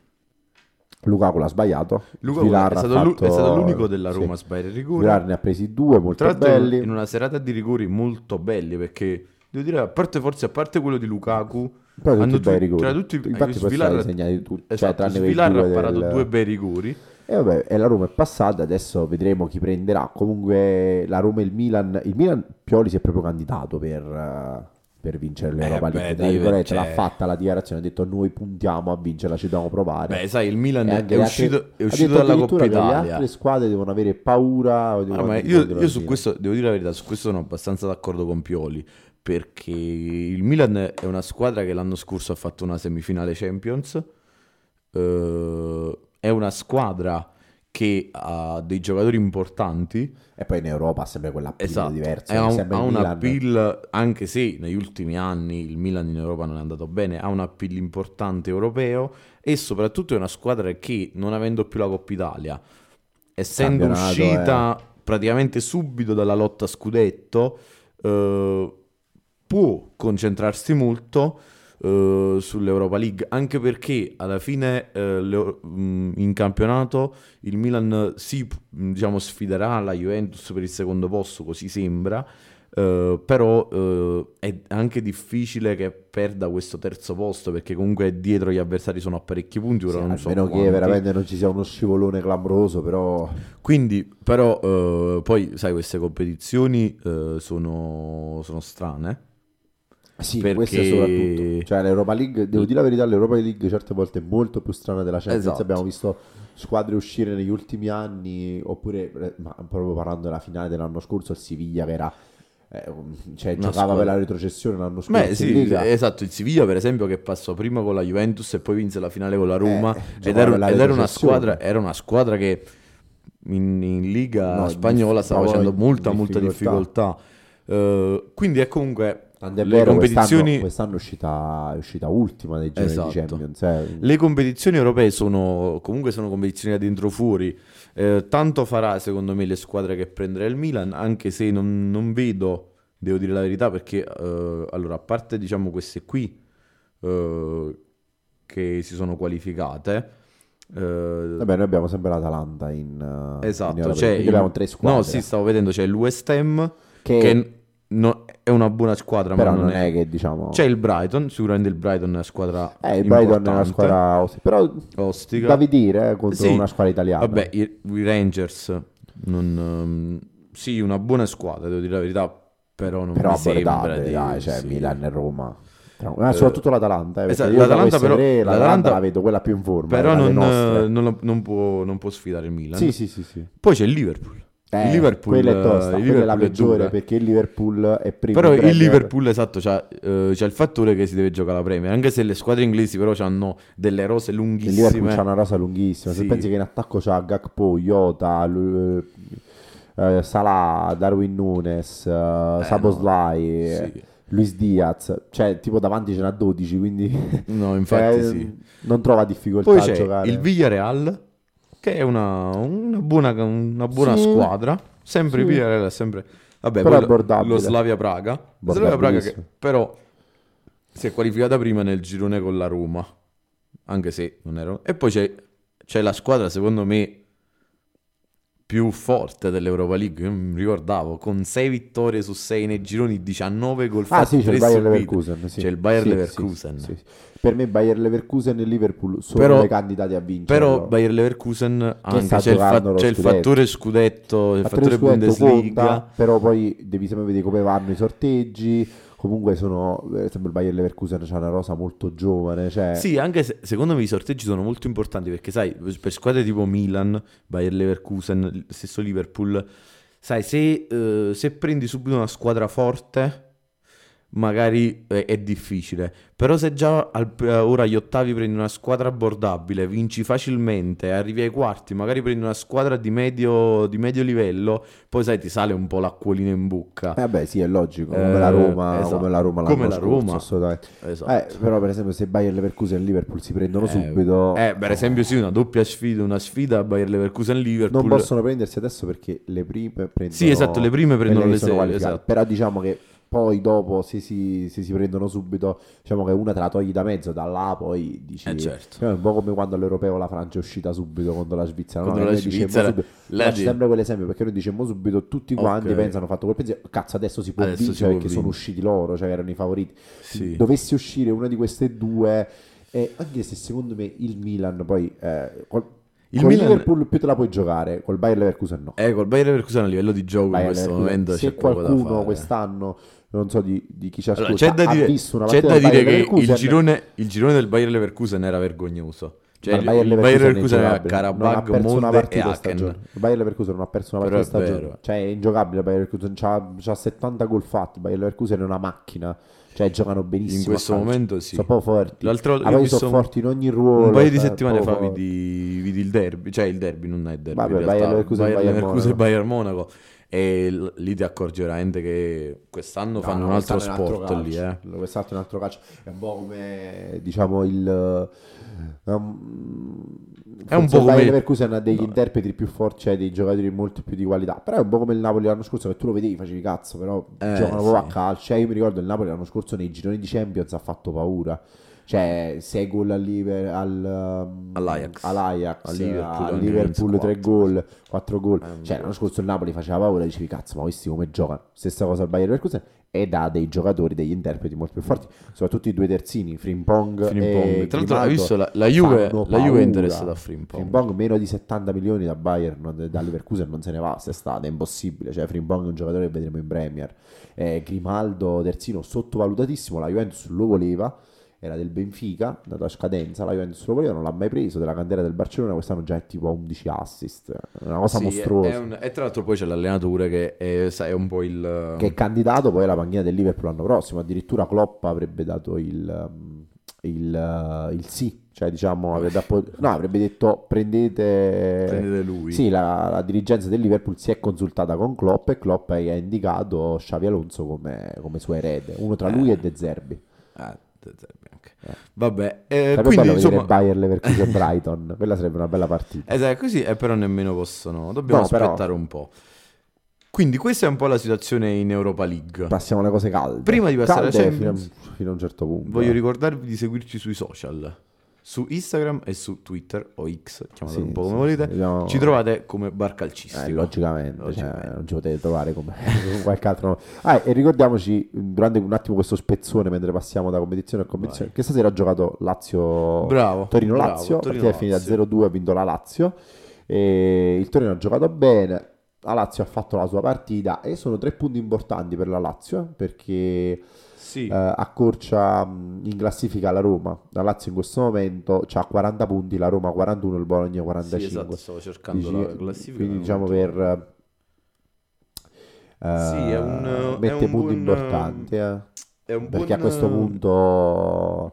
Lukaku l'ha sbagliato. Lukaku Svilar è stato, l'u- è fatto- stato l'unico della sì. Roma a sbagliare il rigore. Svilar ne ha presi due molto Tra belli. in una serata di rigori molto belli perché devo dire a parte forse a parte quello di Lukaku Però tutti hanno bei tu- rigori. tra tutti Infatti poi Svilar- segnati tutti. Cioè, esatto, quei Svilar ha parato del- due bei rigori E vabbè, e la Roma è passata, adesso vedremo chi prenderà. Comunque la Roma e il Milan, il Milan Pioli si è proprio candidato per, eh, per vincere l'Europa Eh, beh, League. Tra deve- virgolette, l'ha cioè- fatta la dichiarazione, ha detto noi puntiamo a vincerla, ci dobbiamo provare. beh sai il Milan è, le uscito, altre- è uscito dalla Coppa che Le Italia altre squadre devono avere paura. Devono di io, io su questo devo dire la verità su questo sono abbastanza d'accordo con Pioli perché il Milan è una squadra che l'anno scorso ha fatto una semifinale Champions eh, è una squadra che ha dei giocatori importanti. E poi in Europa ha sempre quell'appeal Esatto, diverso. e ha, un, ha il un Milan. appeal, anche se negli ultimi anni il Milan in Europa non è andato bene, ha un appeal importante europeo e soprattutto è una squadra che non avendo più la Coppa Italia, essendo uscita praticamente subito dalla lotta a scudetto, eh, può concentrarsi molto eh, sull'Europa League, anche perché alla fine eh, mh, in campionato il Milan si mh, diciamo, sfiderà la Juventus per il secondo posto, così sembra. eh, però eh, è anche difficile che perda questo terzo posto perché comunque dietro gli avversari sono a parecchi punti. Ora Sì, non so almeno che veramente non ci sia uno scivolone clamoroso, però Quindi, però, eh, poi sai, queste competizioni sono, sono strane. Sì, Perché- questo soprattutto. Cioè l'Europa League, devo dire la verità, l'Europa League certe volte è molto più strana della Champions. Esatto. Abbiamo visto squadre uscire negli ultimi anni, oppure eh, ma proprio parlando della finale dell'anno scorso, il Siviglia che era eh, cioè, Una giocava squadra- per la retrocessione l'anno scorso Beh, sì, esatto. Il Siviglia, per esempio, che passò prima con la Juventus e poi vinse la finale con la Roma. Eh, ed era, ed era una squadra, era una squadra che in, in Liga No, spagnola stava facendo molta, molta difficoltà. difficoltà. Eh, quindi è comunque Tant'è le competizioni. quest'anno, quest'anno è, uscita, è uscita ultima dei gironi Esatto. di Champions. eh. Le competizioni europee sono comunque sono competizioni da dentro fuori. Eh, tanto farà secondo me le squadre che prenderà il Milan, anche se non, non vedo, devo dire la verità, perché eh, allora a parte diciamo queste qui eh, che si sono qualificate, eh, Vabbè, noi abbiamo sempre l'Atalanta in, in esatto, Europa League, quindi il- abbiamo tre squadre. No, sì, stavo vedendo, c'è il West Ham che, che no- è una buona squadra, però ma non è che diciamo... C'è il Brighton, sicuramente il Brighton è una squadra Eh, il Brighton è una squadra ostica, però ostica. da vedere eh, contro Sì. una squadra italiana. Vabbè, i, i Rangers, non, ehm, sì, una buona squadra, devo dire la verità, però non però mi sembra di... dai, cioè sì. Milan e Roma. Ma soprattutto l'Atalanta, eh, esatto, l'Atalanta però- tre, l'Atalanta la vedo quella più in forma, Però eh, non, eh, non, non può, non può sfidare il Milan. Sì, sì, sì, sì. Poi c'è il Liverpool. Eh, il Liverpool, quella è tosta, il quella è la è peggiore dura. perché il Liverpool è primo Però il. Liverpool, esatto, c'ha, eh, c'ha il fattore che si deve giocare la Premier, anche se le squadre inglesi però hanno delle rose Il lunghissime. Liverpool c'ha una rosa lunghissima. Se Sì. pensi che in attacco c'ha Gakpo, Iota, Lu- eh, Salah, Darwin Nunes, eh, Saboslai, no, eh, sì. Luis Diaz, cioè tipo davanti ce n'ha 12, quindi No, infatti sì. non trova difficoltà Poi a c'è giocare. il Villarreal, che è una, una buona, una buona Sì. squadra. Sempre Sì. È sempre... Vabbè, Però poi lo- Slavia Praga. Slavia Praga che però si è qualificata prima nel girone con la Roma. Anche se non ero... E poi c'è, c'è la squadra, secondo me, più forte dell'Europa League. Io mi ricordavo, con 6 vittorie su 6 nei gironi, 19 gol Ah fatti, sì, c'è il Bayer. Leverkusen. Sì. C'è il Bayer Sì, Leverkusen. sì. Per me Bayer Leverkusen e Liverpool sono Però- i candidati a vincere. Però Bayer Leverkusen anche c'è il, fa- c'è il fattore scudetto, il fattore scudetto Bundesliga. conta, però poi devi sempre vedere come vanno i sorteggi. Comunque sono, eh, sempre il Bayer Leverkusen c'ha una rosa molto giovane, cioè Sì, anche se secondo me i sorteggi sono molto importanti perché sai, per squadre tipo Milan, Bayer Leverkusen, stesso Liverpool, sai, se, eh, se prendi subito una squadra forte, magari è, è difficile. Però se già al- eh, ora agli ottavi prendi una squadra abbordabile, vinci facilmente, arrivi ai quarti, magari prendi una squadra di medio, di medio livello, poi sai, ti sale un po' l'acquolina in bocca. Eh, vabbè, sì, è logico, come Eh, la Roma, esatto. come la Roma l'anno Come la scorso, Roma. assolutamente. Esatto. Eh, però per esempio se Bayer Leverkusen e Liverpool si prendono Eh, subito Eh, per esempio, sì, una doppia sfida, una sfida Bayer Leverkusen-Liverpool. non possono prendersi adesso perché le prime prendono Sì, esatto, le prime prendono le sei, qualificate. esatto. Però diciamo che poi dopo se si, se si prendono subito, diciamo che una te la togli da mezzo, da là poi dici Eh, certo. È un po' come quando all'Europeo la Francia è uscita subito contro la Svizzera. Contro no? la Svizzera, subito- la faccio sempre quell'esempio perché noi dicemmo subito tutti quanti Ok. pensano, hanno fatto quel pensiero, cazzo adesso si può Adesso si vincere può perché sono usciti loro, cioè erano i favoriti. Sì. Dovesse uscire una di queste due, eh, anche se secondo me il Milan poi... Eh, col, Il col Milan- Liverpool più te la puoi giocare, col Bayer Leverkusen no. Eh, col Bayer Leverkusen a livello di gioco in Bayer questo Leverkusen. momento se c'è qualcuno quest'anno, non so di, di chi ci Allora, ascolta, c'è da ha dire, c'è da dire che il girone, il girone del Bayer Leverkusen era vergognoso. Cioè, il, Bayer Leverkusen Bayer Leverkusen ha Karabag, perso una Molde e partita Aachen. stagione. Il Bayer Leverkusen non ha perso una partita stagione. Cioè, è ingiocabile il Bayer Leverkusen. C'ha, c'ha 70 gol fatti. Il Bayer Leverkusen è una macchina. Cioè, giocano benissimo. In questo momento sì. Sono proprio forti. L'altro- Ah, sono forti in ogni ruolo. Un paio di cioè, settimane fa vidi, vidi il derby, cioè il derby non è il derby, Vabbè, in realtà, Bayer Leverkusen Bayer Bayern Leverkusen e Monaco. Bayern Monaco e l- lì ti accorgi veramente che quest'anno No, fanno no, un altro quest'anno è un sport altro lì, eh. Quest'altro è un altro calcio. È un po' come, diciamo, il... um, È un po' come- Leverkusen ha degli no. interpreti più forti, cioè dei giocatori molto più di qualità. Però è un po' come il Napoli l'anno scorso, che tu lo vedevi, facevi cazzo, però Eh, giocano proprio a sì. calcio. Cioè, io mi ricordo il Napoli l'anno scorso nei gironi di Champions ha fatto paura. Cioè, 6 gol al Liver- al, um, All'Ajax. all'Ajax, Al Liverpool, al Liverpool Newell's 3 gol, 4 gol. Eh, Cioè, l'anno scorso il Napoli faceva paura, dicevi cazzo, ma questi come giocano? Stessa cosa al Bayern Leverkusen ed ha dei giocatori, degli interpreti molto più forti, soprattutto i due terzini, Frimpong Frimpong. e Tra l'altro hai visto la, la Juve, la Juve è interessata a Frimpong. Frimpong meno di 70 milioni da Bayern, da Leverkusen non se ne va quest'estate, è impossibile. Cioè, Frimpong è un giocatore che vedremo in Premier. Eh, Grimaldo, terzino, sottovalutatissimo, la Juventus lo voleva, era del Benfica, dato a scadenza, la Juventus lo voleva, non l'ha mai preso, della candela del Barcellona, quest'anno già è tipo a 11 assist, è una cosa Sì, mostruosa. è un- e tra l'altro poi c'è l'allenatore che è, sai, è un po' il... Che è candidato poi alla panchina del Liverpool l'anno prossimo, addirittura Klopp avrebbe dato il, il, il sì, cioè diciamo, avrebbe, appo- no, avrebbe detto prendete... Prendete lui. Sì, la, la dirigenza del Liverpool si è consultata con Klopp e Klopp ha indicato Xavi Alonso come, come suo erede, uno tra lui e De Zerbi. Ah, De Zerbi. Vabbè, eh, Sarebbe quindi insomma... Bayer Leverkusen Brighton, quella sarebbe una bella partita. Esatto, così, e però nemmeno possono. Dobbiamo No, però- aspettare un po'. Quindi questa è un po' la situazione in Europa League. Passiamo alle cose calde. Prima di passare alla Calde fino, Champions, a- fino a un certo punto. Voglio eh. ricordarvi di seguirci sui social. Su Instagram e su Twitter o X, chiamatelo Sì, un po' sì, come volete. sì, abbiamo- Ci trovate come Bar Calcistico. Eh, logicamente, cioè, Logicamente. non ci potete trovare come qualche altro. Ah, e ricordiamoci durante un attimo questo spezzone mentre passiamo da competizione a competizione che stasera ha giocato Lazio Bravo. Torino-Lazio, la partita è finita Torino-Lazio. 0-2, ha vinto la Lazio. E il Torino ha giocato bene, la Lazio ha fatto la sua partita e sono tre punti importanti per la Lazio perché Sì. eh, accorcia mh, in classifica la Roma. La Lazio in questo momento ha 40 punti, la Roma 41, il Bologna Sì, 45. esatto, stavo cercando Dici- la classifica. quindi diciamo per eh, Sì, è un- è mette un punti buon- importanti eh, È un perché a buon- questo punto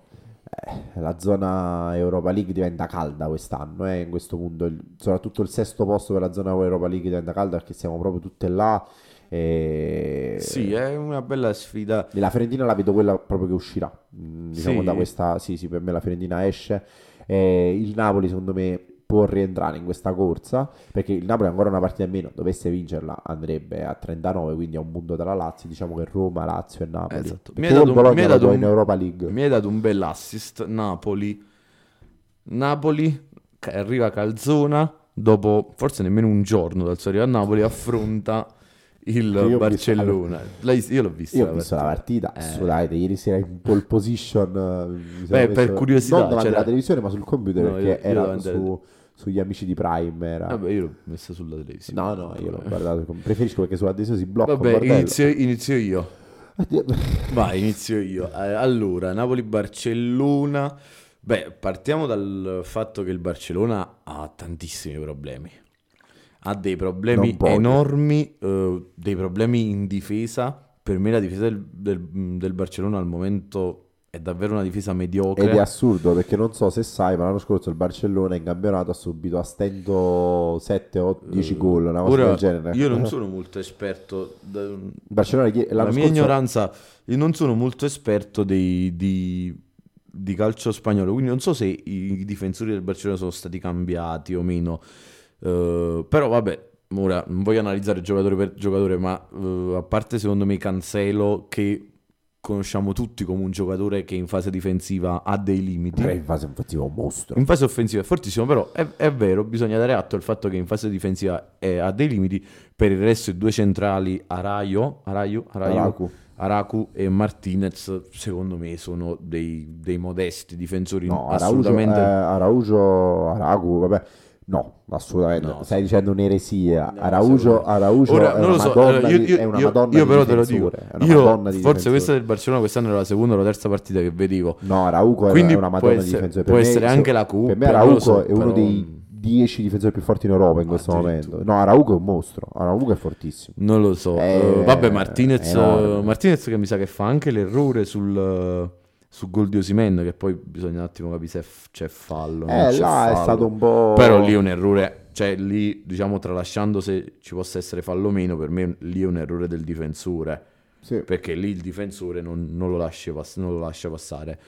eh, la zona Europa League diventa calda quest'anno eh, in questo punto il- soprattutto il sesto posto per la zona Europa League diventa calda perché siamo proprio tutte là e Sì, è una bella sfida. e la Fiorentina la vedo quella proprio che uscirà Mm, diciamo Sì? da questa sì sì per me la Fiorentina esce e il Napoli secondo me può rientrare in questa corsa perché il Napoli ancora una partita in meno dovesse vincerla andrebbe a 39 quindi a un punto dalla Lazio diciamo che Roma, Lazio e Napoli Esatto. Mi hai dato un- mi lo dato do un- in Europa League Mi hai dato un bel assist. Napoli. Napoli arriva Calzona dopo forse nemmeno un giorno dal suo arrivo a Napoli affronta il Io Barcellona. L'hai- io l'ho vista. io ho visto la partita Eh. assolutamente ieri sera in pole position eh, Beh, messo- per curiosità, non davanti alla televisione ma sul computer No, perché io- io era alla- su- sugli amici di Prime era Vabbè, io l'ho messa sulla televisione. no no io l'ho guardato preferisco perché sulla televisione si blocca Vabbè, inizio, inizio io. Vai, inizio io. Eh, allora, Napoli-Barcellona. Beh, partiamo dal fatto che il Barcellona ha tantissimi problemi. Ha dei problemi enormi, eh, dei problemi in difesa. Per me la difesa del, del- del Barcellona al momento è davvero una difesa mediocre. Ed è assurdo perché non so se sai, ma l'anno scorso il Barcellona in campionato ha subito a stento 7 o 10 gol, una cosa Ora, del genere. io non sono molto esperto. da- Barcellona ieri- la l'anno mia scorso ignoranza, io non sono molto esperto dei- di, di calcio spagnolo, quindi non so se i difensori del Barcellona sono stati cambiati o meno. Eh, però vabbè, ora non voglio analizzare giocatore per giocatore, ma eh, a parte secondo me Cancelo che conosciamo tutti come un giocatore che in fase difensiva ha dei limiti. Tre in fase offensiva un mostro. In fase offensiva è fortissimo, però è, è vero, bisogna dare atto al fatto che in fase difensiva è- ha dei limiti. Per il resto i due centrali, Araio, Araio, Araio, Araku. Araku e Martinez, secondo me sono dei, dei modesti difensori No, Araujo, assolutamente... eh, Araujo, Araku, vabbè. No, assolutamente. No, Stai dicendo un'eresia. No, Araujo, Araujo Ora, è, non una lo so, madonna allora, io, di, io- è una madonna io di però te lo dico. Io, di forse questa del Barcellona quest'anno era la seconda o la terza partita che vedevo. No, Araujo è- Quindi è una madonna di essere- difensore. può Per me- essere se- anche la Per me Araujo so, è uno però- dei 10 difensori più forti in Europa in questo Addirittura. momento. No, Araujo è un mostro. Araujo è fortissimo. Non lo so. Eh, vabbè, Martinez. Martinez che mi sa che fa anche l'errore sul, sul gol di Osimen, che poi bisogna un attimo capire se f- c'è fallo. Eh, c'è là è fallo. stato un po'... Però lì è un errore, cioè lì diciamo tralasciando se ci possa essere fallo o meno, per me lì è un errore del difensore, Sì. perché lì il difensore non, non lo, lascia pass- non lo lascia passare.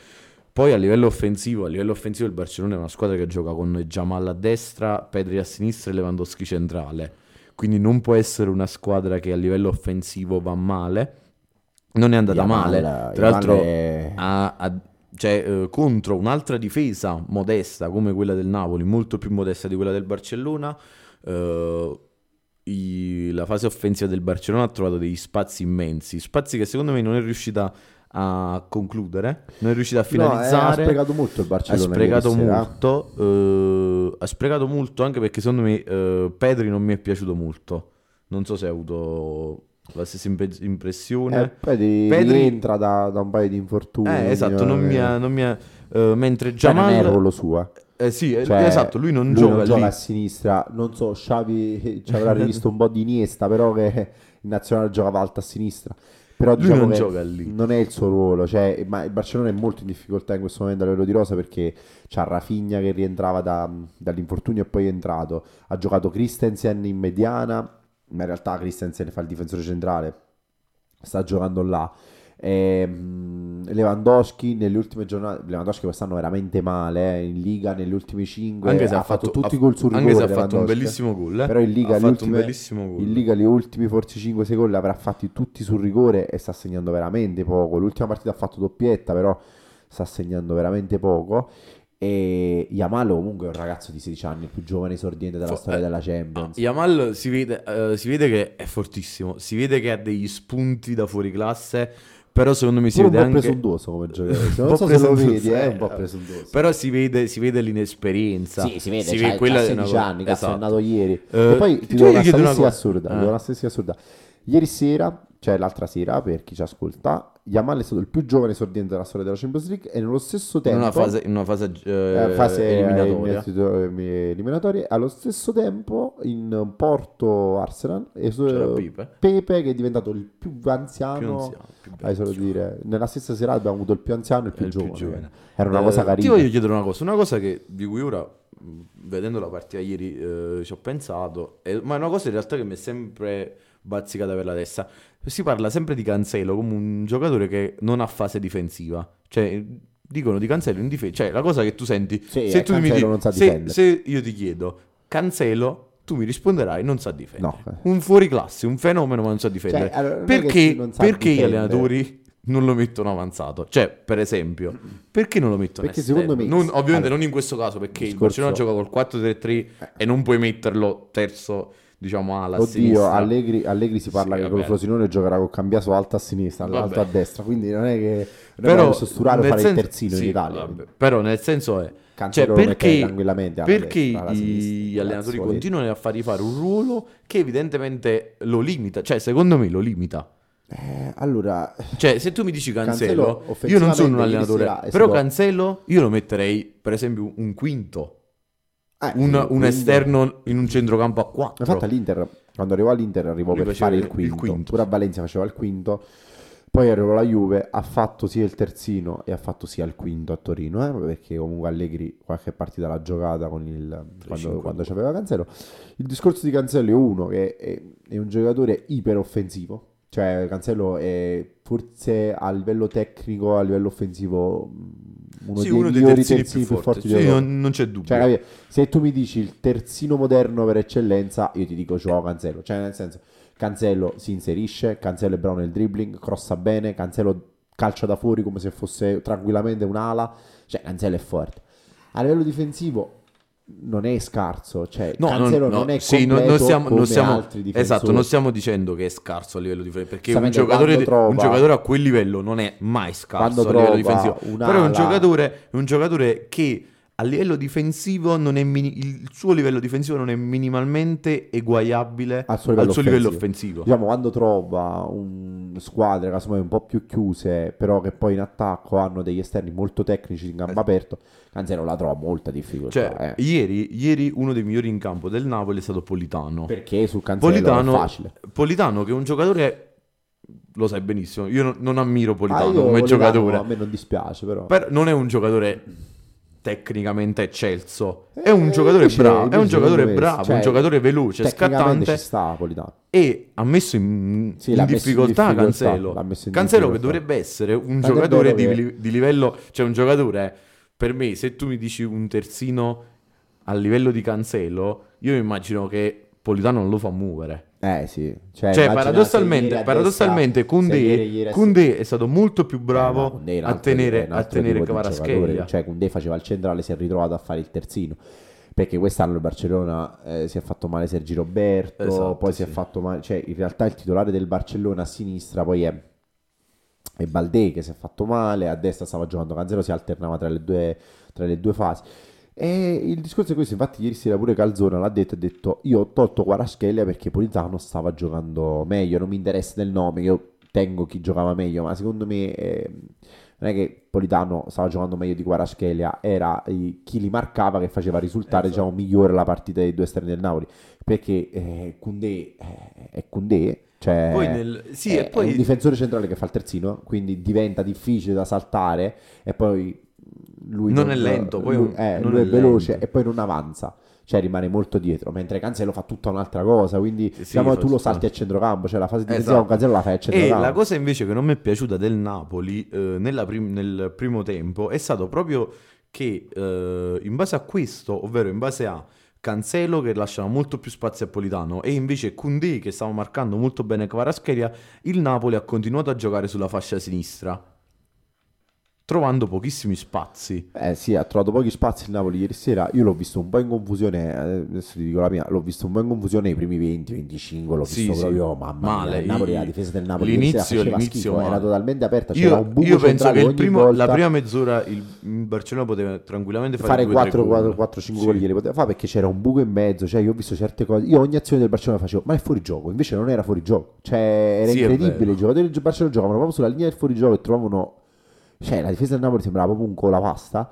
Poi a livello offensivo, a livello offensivo il Barcellona è una squadra che gioca con Jamal a destra, Pedri a sinistra e Lewandowski centrale. Quindi non può essere una squadra che a livello offensivo va male. Non è andata male. Yamal Tra l'altro è- ha- ha- cioè, eh, contro un'altra difesa modesta come quella del Napoli, molto più modesta di quella del Barcellona, eh, i- la fase offensiva del Barcellona ha trovato degli spazi immensi, spazi che secondo me non è riuscita a concludere, non è riuscita a No, eh, ha finalizzare. sprecato molto il ha Barcellona sprecato ieri sera. molto, eh, ha sprecato molto anche perché secondo me eh, Pedri non mi è piaciuto molto. Non so se hai avuto la stessa impressione. Eh, poi Pedri- rientra da, da un paio di infortuni. Eh, esatto, non mi ha... non mi ha- eh, mentre Cioè, non è Jamal... ruolo suo. eh. Eh sì, eh, Cioè, esatto, lui non lui gioca non gioca a sinistra. Non so, Xavi ci avrà rivisto un po' di Iniesta, però che in nazionale giocava alta a sinistra. Però Lui diciamo non gioca lì. non è il suo ruolo. Cioè, ma il Barcellona è molto in difficoltà in questo momento a livello di rosa perché c'ha Rafinha che rientrava da- dall'infortunio e poi è entrato. Ha giocato Christensen in mediana, ma in realtà Christensen fa il difensore centrale. Sta giocando là. Ehm, Lewandowski nelle ultime giornate Lewandowski quest'anno veramente male eh, in Liga negli ultimi 5 Anche se ha, fatto, fatto, tutti i gol sul anche se rigore ha fatto un Lewandowski. bellissimo gol, eh. però in Liga gol. in Liga gli ultimi forse 5 secondi li avrà fatti tutti sul rigore e sta segnando veramente poco. L'ultima partita ha fatto doppietta, però sta segnando veramente poco. E Yamal comunque è un ragazzo di 16 anni, il più giovane esordiente della storia eh, della Ah, Champions. Yamal si vede, eh, si vede che è fortissimo, si vede che ha degli spunti da fuori classe, però secondo me si Pure un vede po' anche... presuntuoso come giocatore. Un Non so se lo vedi, è eh. un po' presuntuoso. Però si vede, si vede l'inesperienza. Sì, si vede, si c'ha, vede quella c'ha è una 16 cosa- anni, cazzo, esatto. è nato ieri. Eh, e poi ti do una una statistica assurda, Eh. una assurda. Ieri sera, cioè l'altra sera, per chi ci ascolta, Yamal è stato il più giovane esordiente della storia della Champions League e nello stesso In tempo... una fase, in una fase, eh, eh, fase eliminatoria. eliminatoria. eliminatorie, allo stesso tempo in Porto Arsenal e C'era Pipe. Pepe che è diventato il più anziano, Più anziano, più hai solo dire nella stessa serata abbiamo avuto il più anziano e il più, il più giovane, giovane. era una Eh, cosa Ti carina voglio chiedere una cosa, una cosa che, di cui ora, vedendo la partita ieri, eh, ci ho pensato, e- ma è una cosa in realtà che mi è sempre bazzicata per la testa. Si parla sempre di Cancelo come un giocatore che non ha fase difensiva. Cioè, dicono di Cancelo in difesa. Cioè, la cosa che tu senti, Sì, se eh, tu mi dici, se, se io ti chiedo Cancelo, tu mi risponderai non sa difendere. No. Un fuoriclasse, un fenomeno ma non sa difendere. Cioè, allora, non perché perché gli difendere. allenatori non lo mettono avanzato? Cioè, per esempio, perché non lo mettono Perché esterno? secondo me- Non- ovviamente allora, non in questo caso, perché il Barcellona gioca col 4-3-3 e non puoi metterlo terzo, diciamo, alla Oddio, sinistra. Allegri, Allegri si parla Sì, che con. Frosinone giocherà col cambiaso alto a sinistra, alto a destra, quindi non è che non Però, nel fare senso- il terzino sì, in Italia. vabbè. Però nel senso è... Cioè, perché, tranquillamente perché destra, gli allenatori continuano a fargli fare un ruolo che evidentemente lo limita? Cioè, secondo me lo limita. Eh, allora, Cioè, se tu mi dici Cancelo, Cancelo, io non sono un allenatore, però Cancelo io lo metterei, per esempio, un quinto, eh, un, un quindi- esterno in un centrocampo a Ma 4. Infatti all'Inter, quando arrivò all'Inter arrivò Lui per fare il il quinto. quinto. Pure a Valencia faceva il quinto. Poi arrivò la Juve, ha fatto sia il terzino e ha fatto sia il quinto a Torino, eh, perché comunque Allegri qualche partita l'ha giocata con il, quando, quando c'aveva Cancelo. Il discorso di Cancelo è uno che è, è un giocatore iper offensivo, cioè Cancelo è forse a livello tecnico, a livello offensivo mh, uno Sì, dei uno dei terzini più più forti, Sì, non, non c'è dubbio. Cioè, se tu mi dici il terzino moderno per eccellenza, io ti dico Joao Cancelo. Cioè, nel senso, Cancelo si inserisce, Cancelo è bravo nel dribbling, crossa bene, Cancelo calcia da fuori come se fosse tranquillamente un'ala. Cioè, Cancelo è forte. A livello difensivo non è scarso, cioè No, Cancelo non, non, no, è sì, non, completo non stiamo, non come stiamo- altri difensori. esatto, non stiamo dicendo che è scarso a livello difensivo, perché un giocatore, trova- un giocatore a quel livello non è mai scarso a livello difensivo, però è un giocatore, è un giocatore che a livello difensivo non è mini- il suo livello difensivo non è minimamente eguagliabile al suo livello, al suo offensivo. livello offensivo. Diciamo, quando trova un squadre casomai un po' più chiuse, però che poi in attacco hanno degli esterni molto tecnici in gambo Eh. aperto, Cancelo la trova molta difficoltà. Cioè, eh. ieri, ieri uno dei migliori in campo del Napoli è stato Politano. Perché sul Cancelo Politano, è facile. Politano che è un giocatore, lo sai benissimo, io non, non ammiro Politano Ah, come Politano giocatore, A me non dispiace, però. però non è un giocatore tecnicamente eccelso, è Eh, un giocatore invece- bravo, è un giocatore bravo, cioè, un giocatore veloce, scattante sta e ha messo in, Sì, in difficoltà Cancelo. in Cancelo che dovrebbe essere un Tant'è giocatore di, che- di livello, cioè un giocatore, per me, se tu mi dici un terzino a livello di Cancelo, io immagino che Politano non lo fa muovere. Eh sì. Cioè, Cioè, paradossalmente, paradossalmente a- Koundé è stato molto più Eh, bravo no, è un a tenere, a tenere giocatore. Cioè, Koundé faceva il centrale, si è ritrovato a fare il terzino. Perché quest'anno il Barcellona eh, si è fatto male Sergi Roberto, Esatto, poi si è sì. fatto male, cioè in realtà il titolare del Barcellona a sinistra poi è, è Baldé che si è fatto male, a destra stava giocando Cancelo, si alternava tra le due, tra le due fasi. E il discorso è questo, infatti ieri sera pure Calzona l'ha detto, ha detto io ho tolto Kvaratskhelia perché Politano stava giocando meglio, non mi interessa del nome, io tengo chi giocava meglio, ma secondo me eh, non è che Politano stava giocando meglio di Kvaratskhelia, era eh, chi li marcava che faceva risultare Esatto. diciamo, migliore la partita dei due esterni del Napoli, perché eh, Koundé eh, è Koundé, cioè Poi nel- sì, è, e poi- è un difensore centrale che fa il terzino, quindi diventa difficile da saltare e poi lui Non è lento, poi lui, eh, non lui è è veloce e poi non avanza. Cioè rimane molto dietro, mentre Cancelo fa tutta un'altra cosa, quindi Sì, diciamo, tu lo salti a centrocampo, cioè la fase difensiva Esatto. con Cancelo la fai a E centrocampo. la cosa invece che non mi è piaciuta del Napoli eh, nella prim- nel primo tempo è stato proprio che eh, in base a questo, ovvero in base a Cancelo che lasciava molto più spazio a Politano e invece Koundé che stava marcando molto bene Kvaratskhelia, il Napoli ha continuato a giocare sulla fascia sinistra trovando pochissimi spazi. Eh sì, ha trovato pochi spazi il Napoli ieri sera. Io l'ho visto un po' in confusione. eh, Adesso ti dico la mia, l'ho visto un po' in confusione nei primi 20-25. L'ho Sì, visto sì. proprio mamma Male. mia. Il Napoli, la difesa del Napoli ieri l'inizio- l'inizio schifo, era totalmente aperta. C'era Io, un buco io penso che primo- volta. la prima mezz'ora il, il Barcellona poteva tranquillamente fare, fare due, tre 4, gol. 4, 4 5 Sì. gol glieli poteva fare perché c'era un buco in mezzo. Cioè, io ho visto certe cose. Io ogni azione del Barcellona facevo, ma è fuori gioco. Invece non era fuori gioco. Cioè, era Sì, incredibile. I giocatori del Barcellona giocavano proprio sulla linea del fuorigioco e trovavano. Cioè, la difesa del Napoli sembrava proprio un colapasta.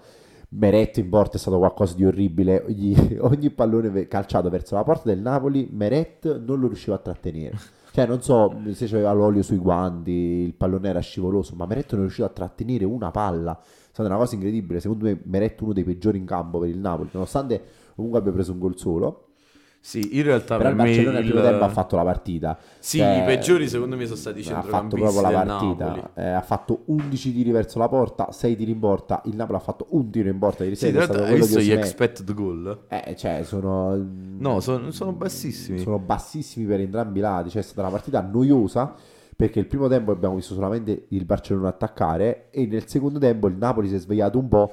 Meret in porta è stato qualcosa di orribile. Ogni, ogni pallone calciato verso la porta del Napoli, Meret non lo riusciva a trattenere. Cioè, non so se c'aveva l'olio sui guanti, il pallone era scivoloso, ma Meret non riusciva a trattenere una palla. È stata una cosa incredibile. Secondo me, Meret è uno dei peggiori in campo per il Napoli, nonostante comunque abbia preso un gol solo. Sì, in realtà Però per il Barcellona nel il- primo tempo ha fatto la partita. Sì, Cioè, i peggiori secondo me sono stati i ha fatto centrocampisti proprio la partita. Eh, ha fatto 11 tiri verso la porta, 6 tiri in porta. Il Napoli ha fatto un tiro in porta ieri Sì, sera. è stato l'altro hai visto gli expected goal? Eh, cioè, sono. No, sono, sono bassissimi. Sono bassissimi per entrambi i lati. Cioè, è stata una partita noiosa. Perché il primo tempo abbiamo visto solamente il Barcellona attaccare. E nel secondo tempo il Napoli si è svegliato un po'.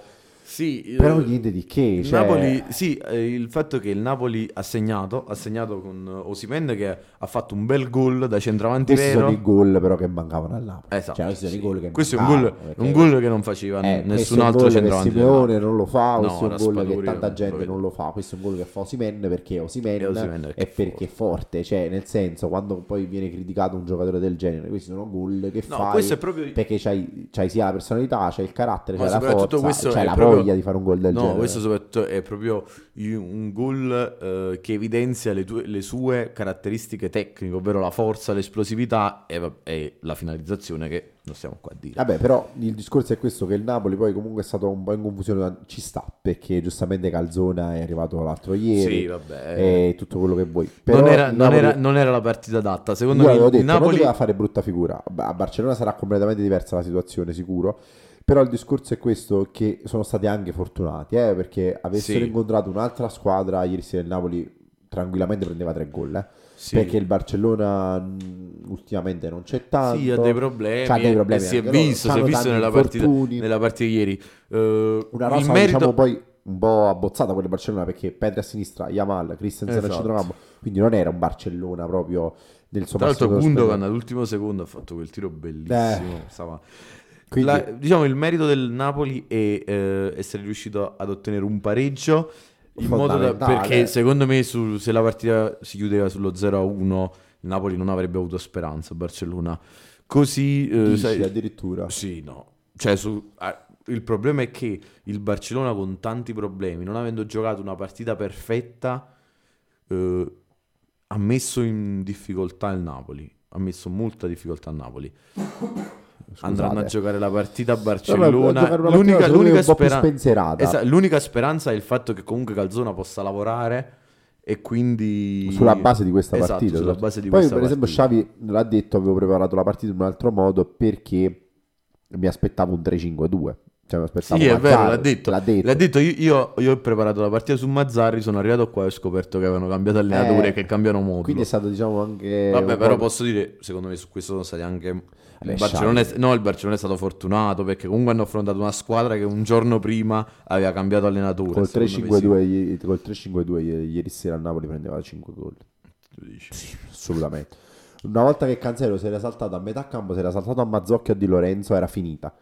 Sì, Però niente di che. Cioè, Napoli, sì, eh, il fatto che il Napoli ha segnato, ha segnato con Osimen che ha fatto un bel gol da centravanti Questi vero. sono i gol però che mancavano al Napoli. Esatto, Cioè, questi sì. i gol Questo è un gol, un gol che non faceva Eh, nessun questo è un altro centravanti. del Simeone non lo fa, No, questo è una un gol che tanta gente non lo fa, questo è un gol che fa Osimen perché Osimen è è perché è forte, cioè nel senso quando poi viene criticato un giocatore del genere, questi sono gol che No, fai questo è proprio... perché c'hai, c'hai sia la personalità, c'hai il carattere, Ma c'hai la forza, questo c'hai è la proprio- voglia di fare un gol del No, genere. questo soprattutto è proprio un gol eh, che evidenzia le, tue- le sue caratteristiche tecniche, ovvero la forza, l'esplosività e, e la finalizzazione che non stiamo qua a dire. Vabbè, però il discorso è questo: che il Napoli poi comunque è stato un po' in confusione. Ci sta perché giustamente Calzona è arrivato l'altro ieri Sì, vabbè. e tutto quello che vuoi. Però non, era, il non, Napoli- era, non era la partita adatta. Secondo me il detto, non Napoli... doveva fare brutta figura. A Barcellona sarà completamente diversa la situazione, sicuro. Però il discorso è questo, che sono stati anche fortunati, eh, perché avessero Sì. incontrato un'altra squadra, ieri sera il Napoli tranquillamente prendeva tre gol, eh. Sì. perché il Barcellona mh, ultimamente non c'è tanto. Sì, ha dei problemi. C'ha dei problemi e si è visto, si è visto nella partita, nella partita di ieri. Eh, Una rosa merito... diciamo poi un po' abbozzata quella del Barcellona perché Pedri a sinistra, Yamal, Christensen Esatto. al centrocampo, quindi non era un Barcellona proprio nel suo Tra l'altro Gundogan all'ultimo secondo ha fatto quel tiro bellissimo. Eh. Stava- Quindi- la- diciamo il merito del Napoli è eh, essere riuscito ad ottenere un pareggio in modo da, perché secondo me su- se la partita si chiudeva sullo 0-1 il Napoli non avrebbe avuto speranza Barcellona. Così eh, Dici sai- addirittura. sì no. Cioè su- ah, il problema è che il Barcellona con tanti problemi non avendo giocato una partita perfetta eh, ha messo in difficoltà il Napoli ha messo molta difficoltà il Napoli andranno a giocare la partita a Barcellona. L'unica, partita, l'unica più speran-. Esa- l'unica speranza è il fatto che comunque Calzona possa lavorare e quindi Sulla base di questa Esatto, partita. sulla esatto. base di Poi, per esempio. Xavi l'ha detto, avevo preparato la partita in un altro modo perché mi aspettavo un 3-5-2. Cioè, Sì, è Mazzarri, vero, l'ha detto. L'ha detto. L'ha detto, io, io- io ho preparato la partita su Mazzarri, sono arrivato qua e ho scoperto che avevano cambiato allenatore Eh, e che cambiano modulo. Quindi è stato, diciamo, anche. Vabbè, però po'- posso dire, secondo me su questo sono stati anche... Barcellona, no, il Barcellona è stato fortunato perché comunque hanno affrontato una squadra che un giorno prima aveva cambiato allenatore. Col secondo me 3-5-2, ieri, col 3-5-2 ieri, ieri sera a Napoli prendeva 5 gol. sì. Assolutamente. Una volta che Cancelo si era saltato a metà campo, si era saltato a Mazzocchio a Di Lorenzo, era finita.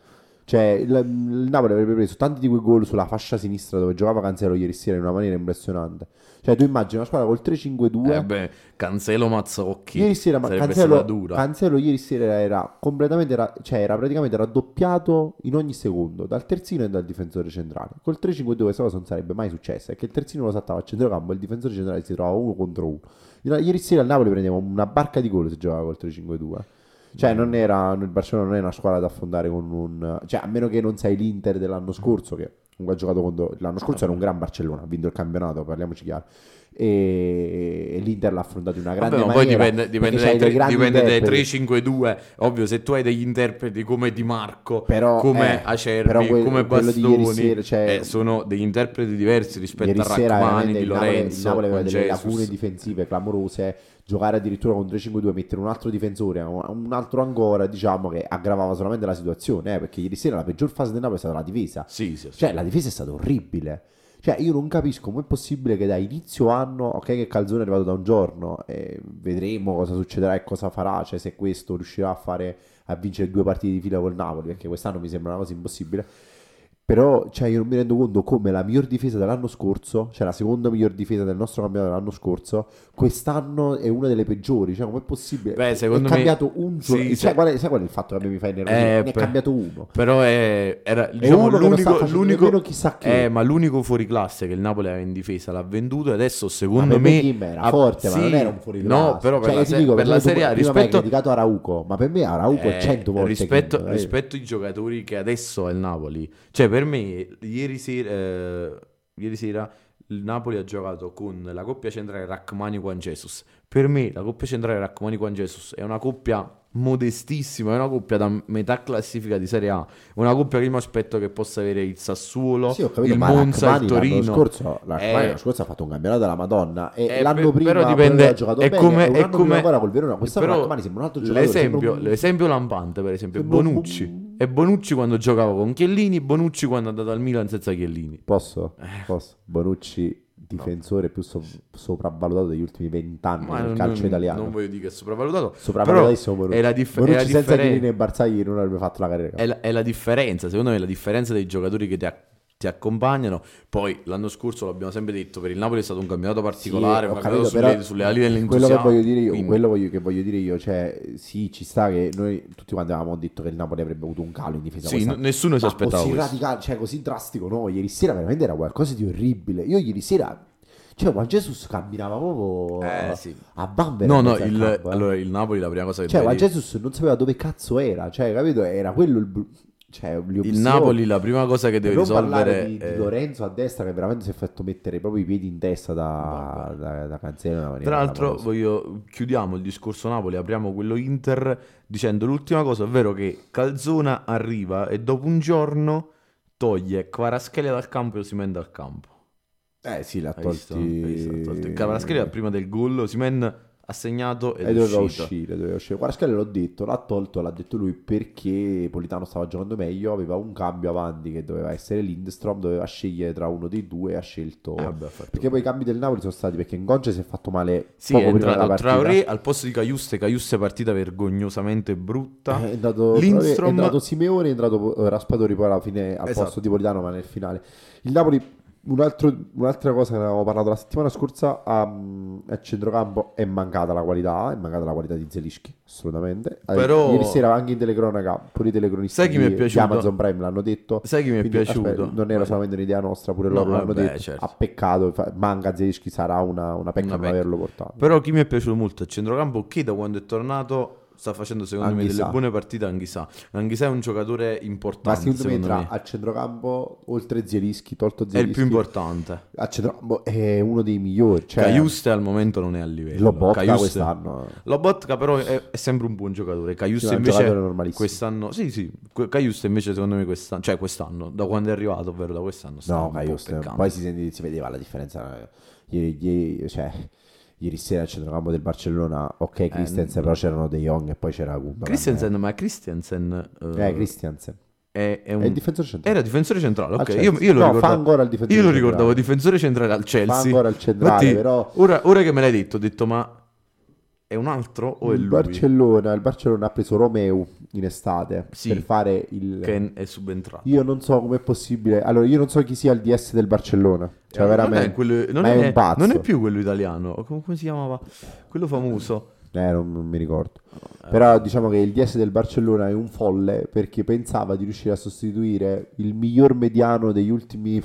Cioè, il, il Napoli avrebbe preso tanti di quei gol sulla fascia sinistra dove giocava Cancelo ieri sera in una maniera impressionante. Cioè, tu immagini una squadra col 3-5-2. Eh beh, Cancelo Mazzocchi. Ieri sera, ma Cancelo, dura. Cancelo ieri sera era completamente, ra- cioè era praticamente raddoppiato in ogni secondo dal terzino e dal difensore centrale. Col 3-5-2 questa cosa non sarebbe mai successa, è che il terzino lo saltava a centrocampo e il difensore centrale si trovava uno contro uno. Ieri sera il Napoli prendeva una barca di gol se giocava col 3-5-2. Cioè, non era, il Barcellona non è una squadra da affrontare con un... Cioè, a meno che non sei l'Inter dell'anno scorso, che comunque ha giocato contro... L'anno scorso era un gran Barcellona, ha vinto il campionato, parliamoci chiaro. E, l'Inter l'ha affrontato in una grande Vabbè, ma poi maniera. dipende, dipende dai, tre- dipende dai interpreti. 3-5-2. Ovvio, se tu hai degli interpreti come Di Marco, Però, come eh, Acerbi, però quel- come Bastoni, sera, cioè- eh, sono degli interpreti diversi rispetto a Rachmani, Di Napoli, il Lorenzo, Napoli aveva delle lacune difensive clamorose. Giocare addirittura con 3-5-2, mettere un altro difensore, un altro ancora, diciamo che aggravava solamente la situazione. eh, perché ieri sera la peggior fase del Napoli è stata la difesa. Sì, sì, Cioè, la difesa è stata orribile. Cioè, io non capisco com'è possibile che da inizio anno, ok, che Calzone è arrivato da un giorno, e vedremo cosa succederà e cosa farà, cioè se questo riuscirà a fare a vincere due partite di fila col Napoli, perché quest'anno mi sembra una cosa impossibile. Però, cioè, io non mi rendo conto come la miglior difesa dell'anno scorso, cioè la seconda miglior difesa del nostro campionato dell'anno scorso, quest'anno è una delle peggiori. Cioè, com'è possibile? Beh, secondo è me- cambiato un giorno. sì. sai, qual è, sai qual è il fatto che mi fa innervosire? Eh, ne è per- cambiato uno. Però è, era diciamo, sta l'unico, l'unico, chissà che. eh, ma l'unico fuoriclasse che il Napoli aveva in difesa l'ha venduto e adesso Ma secondo me Kim era ha- forte, ma sì, non era un fuori No, però per cioè, la, se- dico, per la Serie A rispetto criticato Arauco, ma per me Arauco è Eh, 100 volte rispetto, eh. rispetto ai giocatori che adesso ha il Napoli. Cioè, per me, ieri sera, eh, ieri sera il Napoli ha giocato con la coppia centrale Rachmani Juan Jesus. Per me, la coppia centrale Rachmani Juan Jesus è una coppia modestissima, è una coppia da metà classifica di Serie A. Una coppia che mi aspetto che possa avere il Sassuolo, Sì, capito, il Monza, il Rachmani Torino. l'anno scorso, Eh, l'anno scorso ha fatto un campionato della Madonna e Eh, l'anno per- prima però dipende- ha giocato è bene come- e un è come- ancora col Verona. Quest'anno però Rachmani sembra un altro giocatore. l'esempio, un- l'esempio lampante, per esempio, è un- Bonucci. E Bonucci quando giocava con Chiellini, Bonucci quando è andato al Milan senza Chiellini. Posso? Eh. Posso? Bonucci, difensore più so- sopravvalutato degli ultimi vent'anni nel non, calcio italiano. non voglio dire che è sopravvalutato, Sopravvalutatissimo Bonucci. è la, dif- è Bonucci la senza differen- Chiellini e Barzagli non avrebbe fatto la carriera. è la- è la differenza, secondo me è la differenza dei giocatori che ti, a- ti accompagnano. Poi l'anno scorso l'abbiamo sempre detto, per il Napoli è stato un campionato particolare, Sì, un campionato capito, sulle, sulle ali quello dell'entusiasmo. che voglio dire io, quindi- quello voglio- che voglio dire io, cioè, sì, ci sta che noi tutti quanti avevamo detto che il Napoli avrebbe avuto un calo in difesa. Sì, n- nessuno si aspettava così questo. radicale, cioè così drastico, no? Ieri sera veramente era qualcosa di orribile. Io ieri sera, cioè, Juan Jesus camminava proprio Eh, sì. a bambera. No, no, il, campo, eh. allora il Napoli la prima cosa che Cioè, Juan Jesus non sapeva dove cazzo era, cioè, capito? Era quello il... Cioè, il Napoli la prima cosa che deve risolvere di, di è- Lorenzo a destra che veramente si è fatto mettere proprio i piedi in testa da, da, da maniera Tra l'altro, voglio, chiudiamo il discorso Napoli, apriamo quello Inter dicendo l'ultima cosa, ovvero che Calzona arriva e dopo un giorno toglie Kvaratskhelia dal campo e Osimhen dal campo. Eh sì, l'ha tolti... Tolto il Kvaratskhelia prima del gol, Osimhen ha segnato ed E è doveva uscire, doveva uscire. Guarda, l'ho detto, l'ha tolto, l'ha detto lui perché Politano stava giocando meglio, aveva un cambio avanti che doveva essere Lindstrom, doveva scegliere tra uno dei due e ha scelto... Eh, fatto perché poi i cambi del Napoli sono stati perché Ngonce si è fatto male Sì, poco è prima della partita. Traoré al posto di Caiuste, Caiuste partita vergognosamente brutta. È entrato, Lindstrom- è entrato Simeone, è entrato eh, Raspadori poi alla fine al Esatto. posto di Politano, ma nel finale. Il Napoli, un altro- un'altra cosa che ne avevamo parlato la settimana scorsa, a, a centrocampo è mancata la qualità, è mancata la qualità di Zelischi, assolutamente. Eh, Però- Ieri sera anche in telecronaca, pure i telecronisti Sai chi mi è di? Amazon Prime l'hanno detto. Sai chi mi è Quindi, piaciuto? aspetta, non era solamente un'idea nostra, pure No, loro l'hanno vabbè, detto. certo. Ha peccato, manca Zelischi, sarà una, una pecca Una non pecca. averlo portato. Però chi mi è piaciuto molto il centrocampo che da quando è tornato sta facendo secondo me Anghissà. delle buone partite Anghissà. Anghissà è un giocatore Ma importante secondo me tra me. al centrocampo, oltre Zelischi, tolto È il più importante. a centrocampo è uno dei migliori. Cioè, Caiuste al momento non è a livello. Lobotka Caiuste- quest'anno Lobotka però è, è sempre un buon giocatore. Caiuste Sì, ma invece quest'anno... Sì, sì. Caiuste invece secondo me quest'anno... Cioè quest'anno, da quando è arrivato, ovvero da quest'anno. sta No, un po' Caius, peccando. poi si, senti- si vedeva la differenza. eh, Ieri, ieri- cioè, ieri sera al centrocampo del Barcellona, ok, Christensen, no. però c'erano De Jong e poi c'era Gundogan. Christensen, ma Christensen... eh, Eh, Christiansen. è, è un... È difensore centrale. Era difensore centrale, Al ok. Io, io lo No, ricordavo, fa ancora il difensore io lo centrale. ricordavo difensore centrale al Chelsea. Fa ancora il centrale, Infatti, però- Ora, ora che me l'hai detto, ho detto, ma è un altro o è lui? Barcellona, il Barcellona ha preso Romeo in estate Sì. per fare il... Che è subentrato. Io non so com'è possibile. Allora, io non so chi sia il DS del Barcellona. Cioè, Eh, veramente. Non è, quello- non è- è un pazzo. non è più quello italiano. Come, come si chiamava? Quello famoso. Eh, non, non mi ricordo. Eh. Però diciamo che il DS del Barcellona è un folle perché pensava di riuscire a sostituire il miglior mediano degli ultimi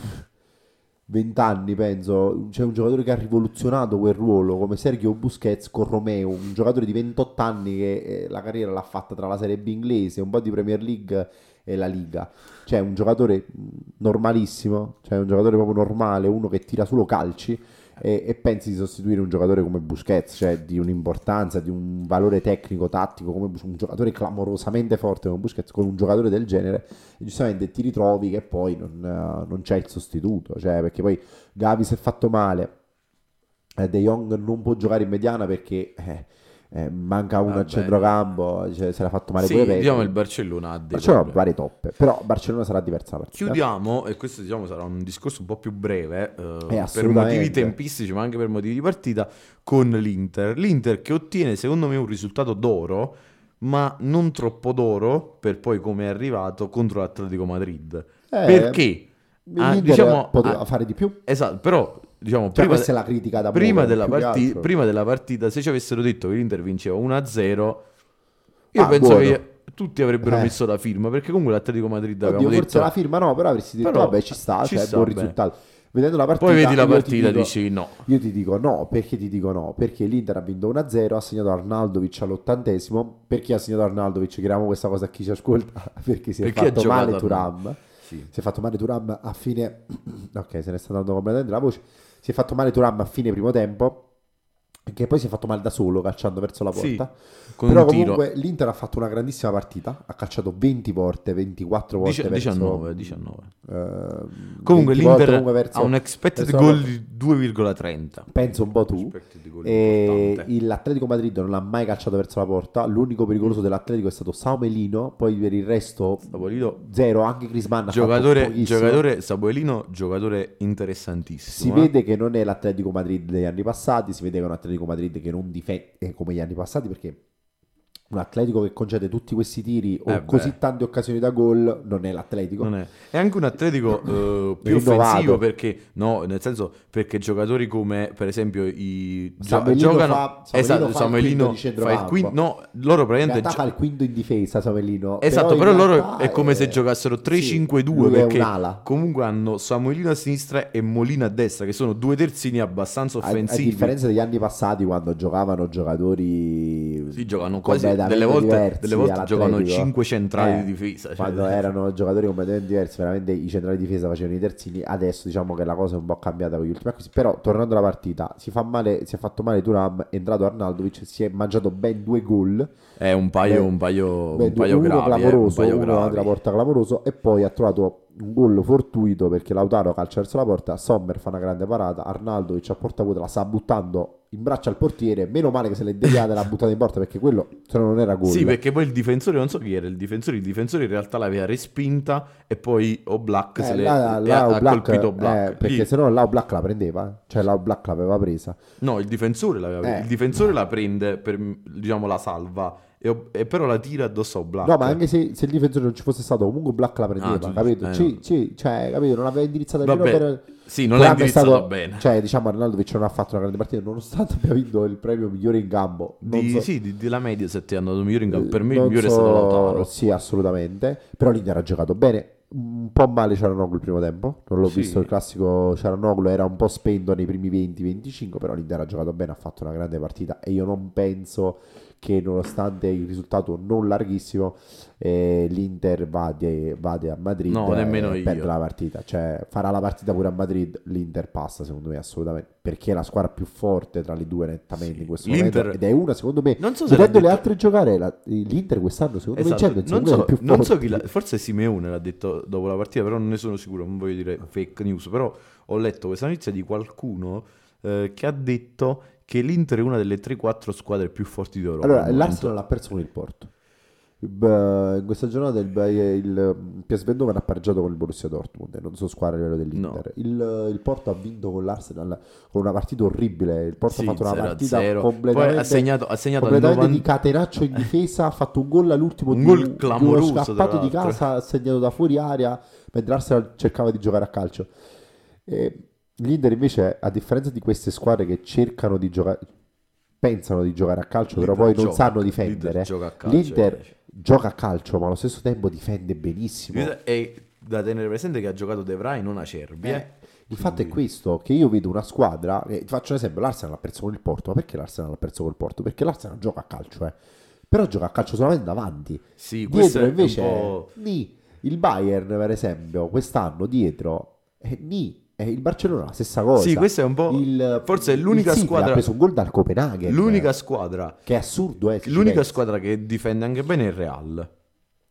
vent'anni, penso. C'è un giocatore che ha rivoluzionato quel ruolo come Sergio Busquets con Romeo, un giocatore di 28 anni che eh, la carriera l'ha fatta tra la Serie B inglese, un po' di Premier League e la Liga. Cioè un giocatore mh, normalissimo, cioè un giocatore proprio normale, uno che tira solo calci e, e pensi di sostituire un giocatore come Busquets, cioè di un'importanza, di un valore tecnico, tattico, come un giocatore clamorosamente forte come Busquets, con un giocatore del genere, e giustamente ti ritrovi che poi non, non c'è il sostituto, cioè perché poi Gavi si è fatto male, eh, De Jong non può giocare in mediana perché eh, eh, manca uno Vabbè. al centrocampo, cioè, se l'ha fatto male Sì, pure Pedri. diciamo il Barcellona ha dei Barcellona ha varie toppe, però Barcellona sarà diversa la partita. Chiudiamo, e questo diciamo sarà un discorso un po' più breve, eh, per assolutamente. motivi tempistici ma anche per motivi di partita, con l'Inter. L'Inter che ottiene secondo me un risultato d'oro, ma non troppo d'oro per poi come è arrivato contro l'Atletico Madrid. Eh, Perché? Ah, diciamo, poteva ah, fare di più. Esatto, però diciamo Cioè, prima, questa è la critica da prima, della parti- prima della partita, se ci avessero detto che l'Inter vinceva 1-0, io Ah, penso buono. che tutti avrebbero Eh. messo la firma, perché comunque l'Atletico Madrid forse detto... la firma no, però avresti detto Però vabbè ci sta, ci cioè sta, buon beh. risultato. Vedendo la partita, Poi vedi la partita e dici no. Io ti dico no, perché ti dico no? Perché l'Inter ha vinto 1-0, ha segnato Arnaldovic all'ottantesimo. Perché ha segnato Arnaldovic? Chiediamo questa cosa a chi ci ascolta. Perché si è Perché fatto male? Turam. Sì. Si è fatto male Turam a fine... ok, se ne sta dando completamente la voce. Si è fatto male Turam a fine primo tempo. Che poi si è fatto male da solo calciando verso la Sì, porta. con Però un tiro. comunque l'Inter ha fatto una grandissima partita. Ha calciato 20 volte, 24 volte Dici- verso... 19, 19. ehm, Comunque 20 volte l'Inter comunque verso- ha un expected goal di 2,30. Penso un po' tu. E l'Atletico Madrid non l'ha mai calciato verso la porta. L'unico pericoloso dell'Atletico è stato Saumelino. Poi per il resto, Sabolino, zero. Anche Crisman ha fatto giocatore, pochissimo. giocatore Sabuelino, giocatore Si interessantissimo. eh. vede che non è l'Atletico Madrid degli anni passati. Si vede che è un Atletico Madrid che non difende come gli anni passati perché. Un Atletico che concede tutti questi tiri o Eh così tante occasioni da gol non è l'Atletico. Non è. è anche un atletico eh, più offensivo perché no, nel senso perché giocatori come per esempio i Samuelino giocano fa- Samuelino esatto, fa il Samuelino quinto di fa il quinto no, loro praticamente gio- fa il quinto in difesa Samuelino. Esatto, però, in loro è come se è- giocassero sì, 3-5-2 lui è perché comunque hanno Samuelino a sinistra e Molina a destra, che sono due terzini abbastanza A, a offensivi. differenza degli anni passati quando giocavano giocatori Sì, giocano quasi delle volte, delle volte giocano 5 centrali Eh, di difesa. cioè- quando erano giocatori completamente diversi veramente i centrali di difesa facevano i terzini adesso diciamo che la cosa è un po' cambiata con gli ultimi acquisti però tornando alla partita si fa male si è fatto male Turam è entrato Arnaldovic si è mangiato ben due gol È un paio, Beh, un paio, Beh, un paio uno gravi, eh, un clamoroso paio uno gravi. davanti alla porta clamoroso e poi ha trovato un gol fortuito perché Lautaro calcia verso la porta, Sommer fa una grande parata, Arnaldo che a porta vuota la sta buttando in braccio al portiere, meno male che se l'è deviata e l'ha buttata in porta perché quello se no non era gol. Sì, perché poi il difensore, non so chi era il difensore, il difensore in realtà l'aveva respinta e poi Oblak Eh, se l'è, e là ha, ha Oblak- colpito eh, Oblak. perché se no là Black la prendeva, eh. cioè là Black l'aveva presa. No, il difensore, l'aveva- Eh. il difensore la prende per, diciamo, la salva e, e però la tira addosso a Oblak. No, ma anche se, se il difensore non ci fosse stato, comunque Black la prendeva, Ah, capito? eh, Sì, no. sì, cioè, capito? Non aveva indirizzato nemmeno Vabbè, per... sì, non l'ha hanno indirizzato stato- bene. Cioè, diciamo, Arnaldovic non ha fatto una grande partita, nonostante abbia vinto il premio migliore in campo. Di, so- sì, di, della Mediaset è andato migliore in campo. Per me il non migliore è so- stato Lautaro. Sì, assolutamente. Però l'Inter ha giocato bene. Un po' male Ciaranoglu il primo tempo. Non l'ho Sì. visto il classico Ciaranoglu, era un po' spento nei primi 20-25, però l'Inter ha giocato bene, ha fatto una grande partita e io non penso che nonostante il risultato non larghissimo eh, l'Inter vada, vada a Madrid No, nemmeno e io. perde la partita. Cioè farà la partita pure a Madrid, l'Inter passa secondo me assolutamente, perché è la squadra più forte tra le due nettamente Sì. in questo L'Inter- momento ed è una secondo me Non so se vedendo le altre giocare la- l'Inter quest'anno secondo me Esatto, in Champions non, so, più non so chi l'ha- forse Simeone l'ha detto dopo la partita, però non ne sono sicuro, non voglio dire fake news, però ho letto questa notizia di qualcuno eh, che ha detto che l'Inter è una delle 3-4 squadre più forti d'Europa. allora l'Arsenal ha perso con il Porto. In questa giornata il, il PSV Eindhoven ha pareggiato con il Borussia Dortmund non so squadra a livello dell'Inter. Il, il Porto ha vinto con l'Arsenal con una partita orribile. Il Porto Sì, ha fatto una 0-0. partita Poi completamente ha segnato, ha segnato completamente 90 di catenaccio in difesa ha fatto un gol all'ultimo Un di, gol di uno clamoroso, tra scappato di casa ha segnato da fuori area mentre Arsenal cercava di giocare a calcio. E l'Inter invece a differenza di queste squadre che cercano di giocare pensano di giocare a calcio però L'Inter poi non gioca, sanno l'Inter difendere gioca a calcio, l'Inter invece. gioca a calcio ma allo stesso tempo difende benissimo E da tenere presente che ha giocato De Vrij, non Acerbi. Eh, Eh. il fatto è questo, che io vedo una squadra, eh, ti faccio un esempio, l'Arsenal ha perso con il Porto, ma perché l'Arsenal ha perso con il Porto? Perché l'Arsenal gioca a calcio, eh. però gioca a calcio solamente davanti. Sì, Dietro è un invece, po'... nì, il Bayern per esempio, quest'anno dietro, è nì, è il Barcellona la stessa cosa. Sì, questo è un po'... Il- forse è l'unica squadra... ha preso un gol dal Copenaghen. L'unica squadra Che è assurdo, eh. L'unica squadra che difende anche bene è il Real.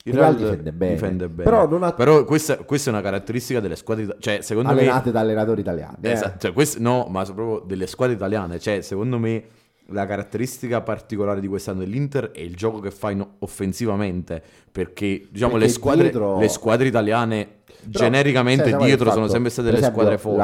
Il Real difende bene. difende bene. Però ha- Però questa, questa è una caratteristica delle squadre Cioè, secondo me... Allenate da allenatori italiani. eh. Esatto, cioè, queste- no, ma sono proprio delle squadre italiane. Cioè, secondo me la caratteristica particolare di quest'anno dell'Inter è il gioco che fa offensivamente. Perché, diciamo, le, Perché squadre, dietro- le squadre italiane Però, genericamente sai, sai qual è il dietro sono fatto? sempre state esempio, squadre forti.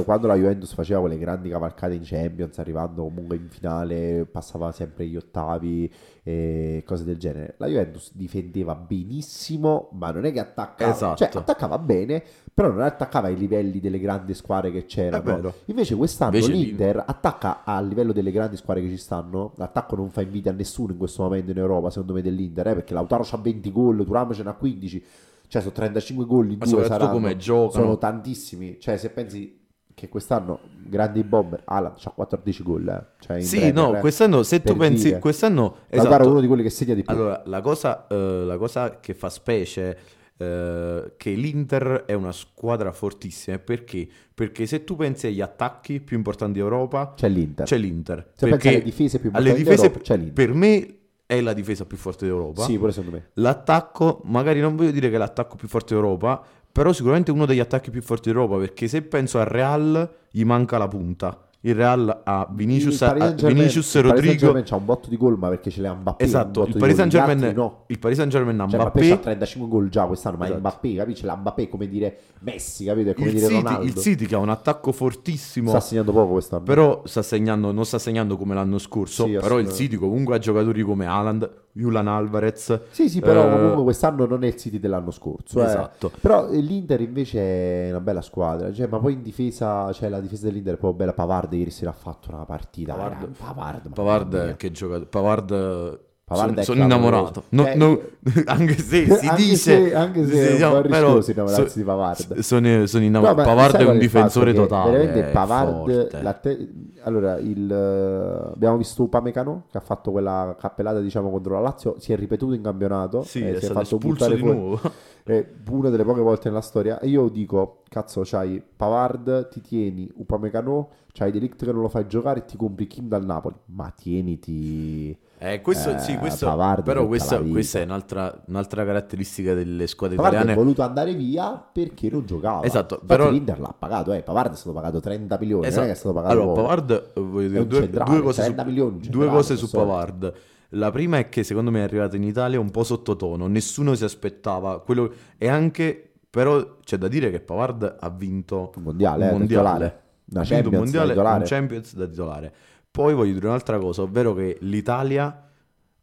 eh, quando la Juventus faceva quelle grandi cavalcate in Champions, arrivando comunque in finale, passava sempre gli ottavi e cose del genere. La Juventus difendeva benissimo, ma non è che attaccava, Esatto. cioè attaccava bene, però non attaccava ai livelli delle grandi squadre che c'erano. Invece quest'anno Invece l'Inter attacca a livello delle grandi squadre che ci stanno. L'attacco non fa invidia a nessuno in questo momento in Europa, secondo me, dell'Inter, eh, perché Lautaro ha 20 gol, Turam ce n'ha 15. Cioè, sono 35 gol in Ma due saranno. come giocano. Sono tantissimi. Cioè, se pensi che quest'anno grandi bomber, Alan ha 14 gol. eh. Cioè, Sì, Premier, no, eh. quest'anno, se tu pensi, dire. quest'anno... Esatto, uno di quelli che segna di più. Allora, la cosa, eh, la cosa che fa specie eh, che l'Inter è una squadra fortissima perché? Perché se tu pensi agli attacchi più importanti d'Europa, c'è l'Inter. c'è l'Inter. Se pensi alle difese più importanti difese, d'Europa, c'è l'Inter. per me è la difesa più forte d'Europa. Sì, pure secondo me. L'attacco, magari non voglio dire che è l'attacco più forte d'Europa, però sicuramente uno degli attacchi più forti d'Europa perché se penso al Real gli manca la punta. Il Real ha Vinicius, Il ha Vinicius il Paris Rodrigo. Saint-Germain c'ha un botto di gol, ma perché ce l'ha Mbappé. Esatto, il Paris altri no. il Paris Saint-Germain ha Cioè, Mbappé Mbappé, 35 gol già quest'anno, ma è Esatto. Mbappé, capisci? La Mbappé è come dire Messi, capito? È come il dire City, Ronaldo. il City che ha un attacco fortissimo, Sta segnando poco quest'anno. però sta segnando, non sta segnando come l'anno scorso, Sì, però il. City comunque ha giocatori come Haaland, Julian Alvarez. Sì, sì, però eh, comunque quest'anno non è il City dell'anno scorso. eh. Esatto. Però eh, l'Inter invece è una bella squadra. Cioè, ma poi in difesa, cioè la difesa dell'Inter è proprio bella. Pavard ieri sera ha fatto una partita. Pavard- Pavard, Pavard, Pavard che gioca Pavard, Pavard sono, sono innamorato No- Cioè, no- anche se si anche dice se- anche se è un diciamo, po' però rischioso innamorarsi so- di Pavard. sono, sono No, innamorato ma Pavard è un difensore totale Veramente Pavard, te- allora il, eh, abbiamo visto Upamecano che ha fatto quella cappellata diciamo contro la Lazio, si è ripetuto in campionato, sì, eh, è si è fatto buttare di fuori. nuovo È una delle poche volte nella storia. E io dico, cazzo, c'hai Pavard, ti tieni Upamecano, c'hai Delict che non lo fai giocare e ti compri Kim dal Napoli. Ma tieniti... Eh, questo, Eh, sì, questo, Pavard però questa, questa è un'altra, un'altra caratteristica delle squadre Pavard è italiane. voluto andare via perché non giocava. Esatto, Infatti però- l'Inter l'ha pagato, eh. Pavard è stato pagato 30 milioni, Esatto. è che è stato pagato Allora. Pavard, eh, voglio È dire, due, centrale, due cose, 30 su, milioni, due cose su. Pavard. La prima è che secondo me è arrivato in Italia un po' sottotono, nessuno si aspettava quello e anche però c'è da dire che Pavard ha vinto Un mondiale, un eh, da mondiale. Una Champions da mondiale, titolare. un Champions da titolare. Poi voglio dire un'altra cosa, ovvero che l'Italia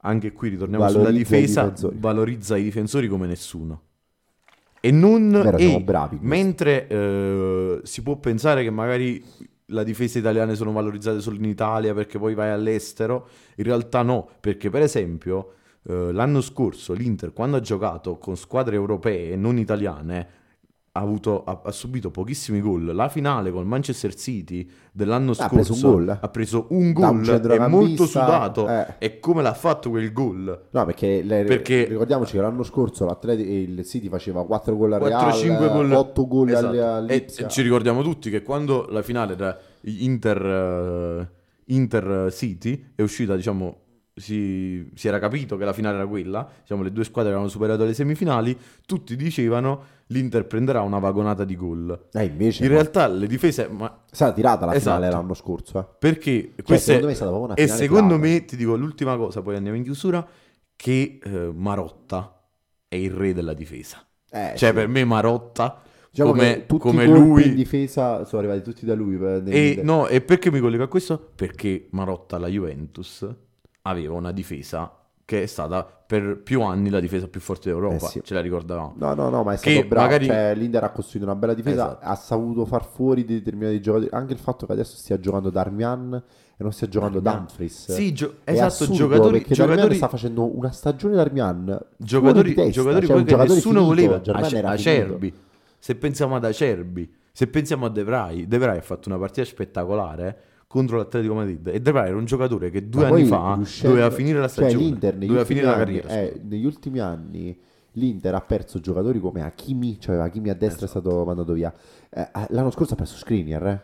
anche qui ritorniamo sulla Valorizza i difesa, difensori. valorizza i difensori come nessuno. E non Vero, e bravi mentre eh, si può pensare che magari la difesa italiane sono valorizzate solo in Italia perché poi vai all'estero, in realtà no, perché per esempio eh, l'anno scorso l'Inter quando ha giocato con squadre europee e non italiane ha, avuto- ha- ha subito pochissimi gol. La finale con Manchester City dell'anno Ha preso scorso un gol. ha preso un gol centrocampista, molto sudato. eh. E come l'ha fatto quel gol? No, perché, le- Perché- ricordiamoci che l'anno scorso il City faceva 4 gol al 4-5 Real, gol 8 gol Esatto. al- all'Ipsia. e ci ricordiamo tutti che quando la finale era Inter, eh, Inter City è uscita, diciamo, si, si era capito che la finale era quella, diciamo, le due squadre avevano superato le semifinali, tutti dicevano l'Inter prenderà una vagonata di gol. Eh, invece In no. realtà le difese, ma è stata tirata la finale Esatto. l'anno scorso. eh. perché Cioè, queste- secondo me è stata proprio una e finale secondo tirata. me, ti dico l'ultima cosa, poi andiamo in chiusura, che eh, Marotta è il re della difesa. Eh, Cioè, sì. per me Marotta, Diciamo come, come lui... in difesa sono arrivati tutti da lui. per- E, no, e perché mi collego a questo? Perché Marotta alla Juventus aveva una difesa che è stata per più anni la difesa più forte d'Europa, Eh sì. ce la ricordavamo. No, no, no, ma è Che stato bravo. magari- Cioè, l'Inter ha costruito una bella difesa, Esatto. ha saputo far fuori determinati giocatori. Anche il fatto che adesso stia giocando Darmian e non stia giocando Darmian. Dumfries. Sì, gio- È esatto, giocatori, perché Darmian giocatori, sta facendo una stagione Darmian giocatori, testa. giocatori Cioè, un poi che nessuno finito, voleva. Darmian Ace- Acerbi. Se pensiamo ad Acerbi, se pensiamo a De Vrij, De Vrij ha fatto una partita spettacolare contro l'Atletico Madrid e De Vrij era un giocatore che due anni fa riuscendo- doveva finire la cioè, stagione, l'Inter negli doveva finire la anni- carriera. eh, negli ultimi anni l'Inter ha perso giocatori come Hakimi, cioè Hakimi a destra Esatto. è stato mandato via. Eh, l'anno scorso ha perso Skriniar, eh,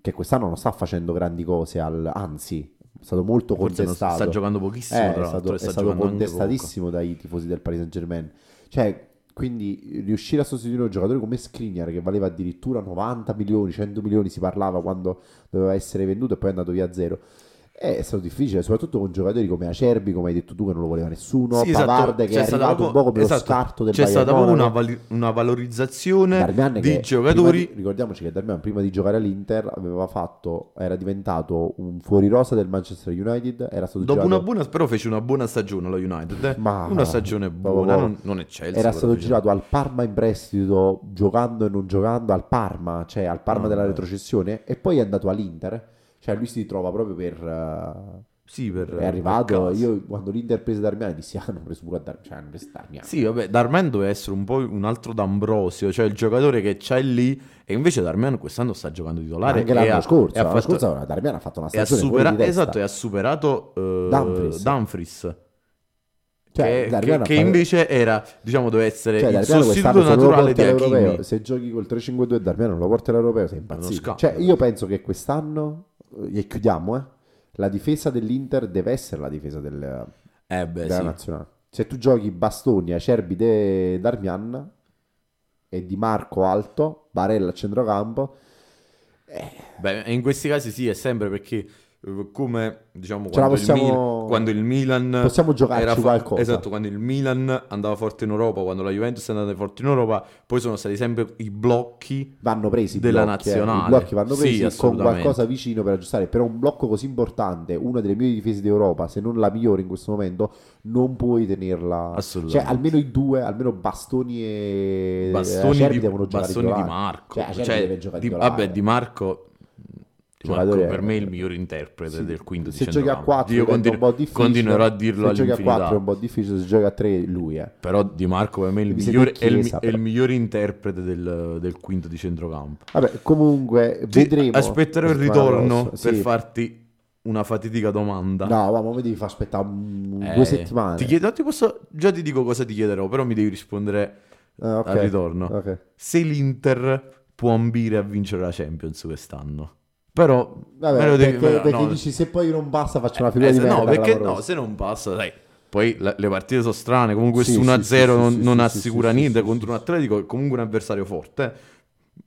che quest'anno non sta facendo grandi cose, al- anzi è stato molto Forse contestato. sta giocando pochissimo, Eh, tra è stato, è sta stato contestatissimo dai tifosi del Paris Saint Germain. Cioè, quindi riuscire a sostituire un giocatore come Skriniar che valeva addirittura 90 milioni, 100 milioni si parlava quando doveva essere venduto e poi è andato via a zero. È stato difficile, soprattutto con giocatori come Acerbi, come hai detto tu, che non lo voleva nessuno. Sì, esatto, Pavard, che c'è è arrivato un po' come esatto, lo scarto del C'è Bayern stata una, vali- una valorizzazione Darmian di giocatori. di- ricordiamoci che Darmian prima di giocare all'Inter aveva fatto, era diventato un fuorirosa del Manchester United, era stato Dopo girato- una buona, però fece una buona stagione allo United. eh. Ma- una stagione buona, non, non è Chelsea. era stato girato al Parma in prestito, giocando e non giocando al Parma, cioè al Parma Ah, della beh. retrocessione, e poi è andato all'Inter. Cioè lui si ritrova proprio per... eh, Sì, per, è per arrivato, caso. io quando l'Inter prese Darmian dissi, ah, hanno preso pure Darmian, cioè hanno preso Darmian. Sì, vabbè, Darmian doveva essere un po' un altro D'Ambrosio, cioè il giocatore che c'è lì, e invece Darmian quest'anno sta giocando titolare. Anche l'anno ha- scorso, ha l'anno fatto- scorso Darmian ha fatto una stagione supera- esatto, e ha superato eh, Dumfries. Dumfries. Cioè, che, che- che invece era, diciamo, doveva essere Cioè, il sostituto naturale di Hakimi. se giochi col 3-5-2 e Darmian non lo porti all'europeo, sei impazzito. Cioè, io penso che quest'anno, e chiudiamo, eh, la difesa dell'Inter deve essere la difesa del, Eh beh, della sì. nazionale. Se tu giochi Bastoni, Acerbi, De Darmian e Di Marco alto, Barella a centrocampo, Beh, in questi casi sì, è sempre perché eh, come diciamo quando, il, possiamo- Mil- quando il Milan possiamo giocarci era fo- qualcosa. esatto, quando il Milan andava forte in Europa, quando la Juventus è andata forte in Europa, poi sono stati sempre i blocchi vanno presi Della blocchi, eh. nazionale. I blocchi vanno Sì, presi con assolutamente. qualcosa vicino per aggiustare. Però un blocco così importante, una delle migliori difese d'Europa, se non la migliore in questo momento, non puoi tenerla. Assolutamente. Cioè, almeno i due, almeno Bastoni e bastoni, Acerbi di, devono giocare bastoni di. Marco. Cioè, Cioè, di- vabbè, Di Marco Marco per me è il miglior interprete Sì. del quinto di Se giochi a centrocampo. 4 Io continu- un po' difficile. continuerò a dirlo Se giochi a 4 è un po' difficile, se giochi a 3 lui è. Però Di Marco per me è il, migliore, è il, Chiesa, è il però. migliore interprete del, del quinto di centrocampo. Vabbè, comunque Sì, vedremo. aspetterò il ritorno per Sì. farti una fatidica domanda. No, ma mi devi far aspettare Eh, due settimane. Ti chiedo, ti posso, già ti dico cosa ti chiederò, però mi devi rispondere Ah, ok. al ritorno. Ok. Se l'Inter può ambire a vincere la Champions quest'anno. Però Vabbè, perché, no, perché no. dici se poi non passa faccio una figura Eh, di merda no, perché no, se non passa, dai. Poi la- le partite sono strane, comunque Sì, sì, 1-0 sì, non, sì, non assicura niente contro un Atletico, è comunque un avversario forte.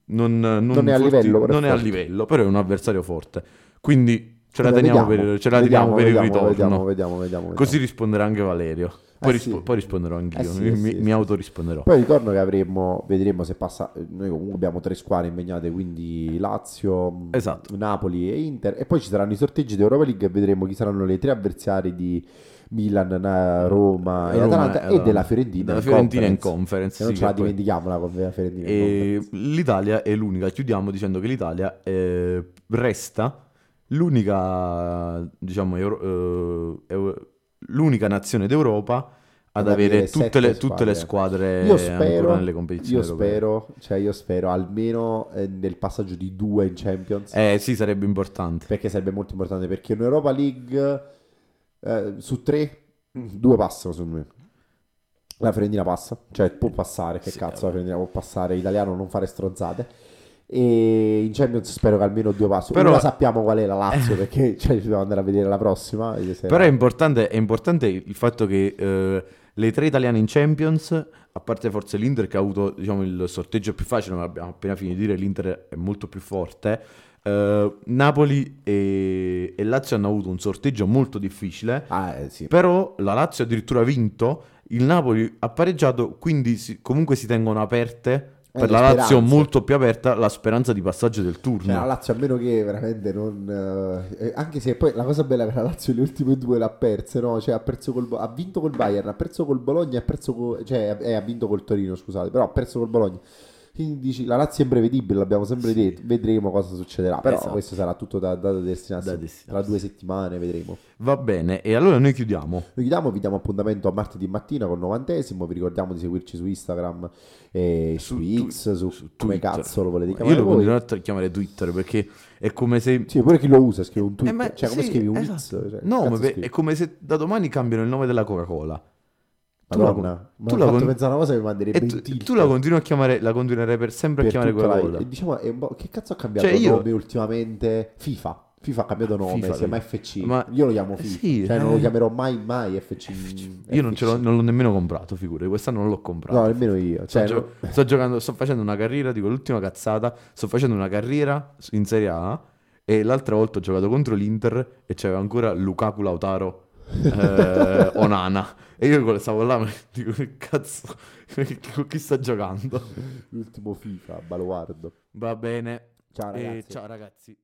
Non, non Non è a livello, è non è a livello, però è un avversario forte. Quindi ce la Vabbè, teniamo vediamo, per, ce la vediamo, teniamo per il vediamo, ritorno. Vediamo, vediamo, vediamo, Così risponderà anche Valerio. Poi, Eh, rispo- sì. poi risponderò anch'io. Eh, sì, mi, mi- mi autorisponderò. Poi ricordo che avremo, vedremo se passa. Noi comunque abbiamo tre squadre impegnate, quindi Lazio, Esatto. Napoli e Inter. E poi ci saranno i sorteggi di Europa League e vedremo chi saranno le tre avversari di Milan, Na- Roma e Roma Atalanta e e della Fiorentina. Della in Fiorentina in Conference. conference. E non sì, ce la dimentichiamo la Fiorentina in E Conference. l'Italia è l'unica, chiudiamo dicendo che l'Italia eh, resta l'unica, diciamo, euro- eh, eu- l'unica nazione d'Europa ad Ad avere tutte le, tutte le squadre. Io spero, nelle competizioni io europee. spero, cioè io spero almeno eh, nel passaggio di due in Champions. Eh sì, sarebbe importante. perché sarebbe molto importante perché in Europa League eh, su tre due passano secondo me la Fiorentina passa cioè può passare che Sì, cazzo vabbè. la Fiorentina può passare italiano non fare stronzate e in Champions spero che almeno due passino Però- ora sappiamo qual è la Lazio perché cioè, ci dobbiamo andare a vedere la prossima se- Però è importante, è importante il fatto che eh, le tre italiane in Champions, a parte forse l'Inter che ha avuto diciamo, il sorteggio più facile, ma abbiamo appena finito di dire l'Inter è molto più forte, eh, Napoli e, e Lazio hanno avuto un sorteggio molto difficile, ah eh, sì. però la Lazio addirittura ha vinto, il Napoli ha pareggiato, quindi si- comunque si tengono aperte, Eh, per le la Lazio speranze. molto più aperta, la speranza di passaggio del turno. Cioè, la Lazio a meno che veramente non eh, eh, anche se poi la cosa bella è che la Lazio le ultime due l'ha perse no? cioè ha perso col ha vinto col Bayern ha perso col Bologna ha perso co- cioè eh, ha vinto col Torino scusate però ha perso col Bologna dici la Lazio è imprevedibile l'abbiamo sempre Sì. detto vedremo cosa succederà però Esatto. questo sarà tutto da, da Da destinazione. tra due settimane vedremo Va bene, e allora noi chiudiamo. noi chiudiamo vi diamo appuntamento a martedì mattina col novantesimo vi ricordiamo di seguirci su Instagram e su, tu- X su, su come Twitter. cazzo lo volete Io chiamare lo voi continuo a chiamare Twitter perché è come se sì pure chi lo usa scrive un tweet Eh, ma- cioè come sì, scrivi un esatto. X cioè, No, ma scrivi? è come se da domani cambiano il nome della Coca-Cola. Tu la Madonna, tu tu la fatto con- pensare a una cosa che mi manderebbe tu, tilt tu la continui a chiamare, la continuerai per sempre per a chiamare la vita. E diciamo, che cazzo ha cambiato Cioè, io- nome ultimamente? FIFA. FIFA ha cambiato nome, FIFA, si chiama. FC. Ma- Io lo chiamo eh, FIFA. sì, cioè, non lo eh. chiamerò mai, mai FC. Io non, ce l'ho, FC. non l'ho nemmeno comprato, figurati, quest'anno non l'ho comprato. No, nemmeno io. Sto, Cioè, gio- no- sto giocando, sto facendo una carriera, dico l'ultima cazzata, sto facendo una carriera in Serie A e l'altra volta ho giocato contro l'Inter e c'aveva ancora Lukaku Lautaro eh, Onana e io stavo là e dico che cazzo, con chi sta giocando? l'ultimo FIFA, baluardo. Va bene, Ciao E ragazzi. ciao ragazzi.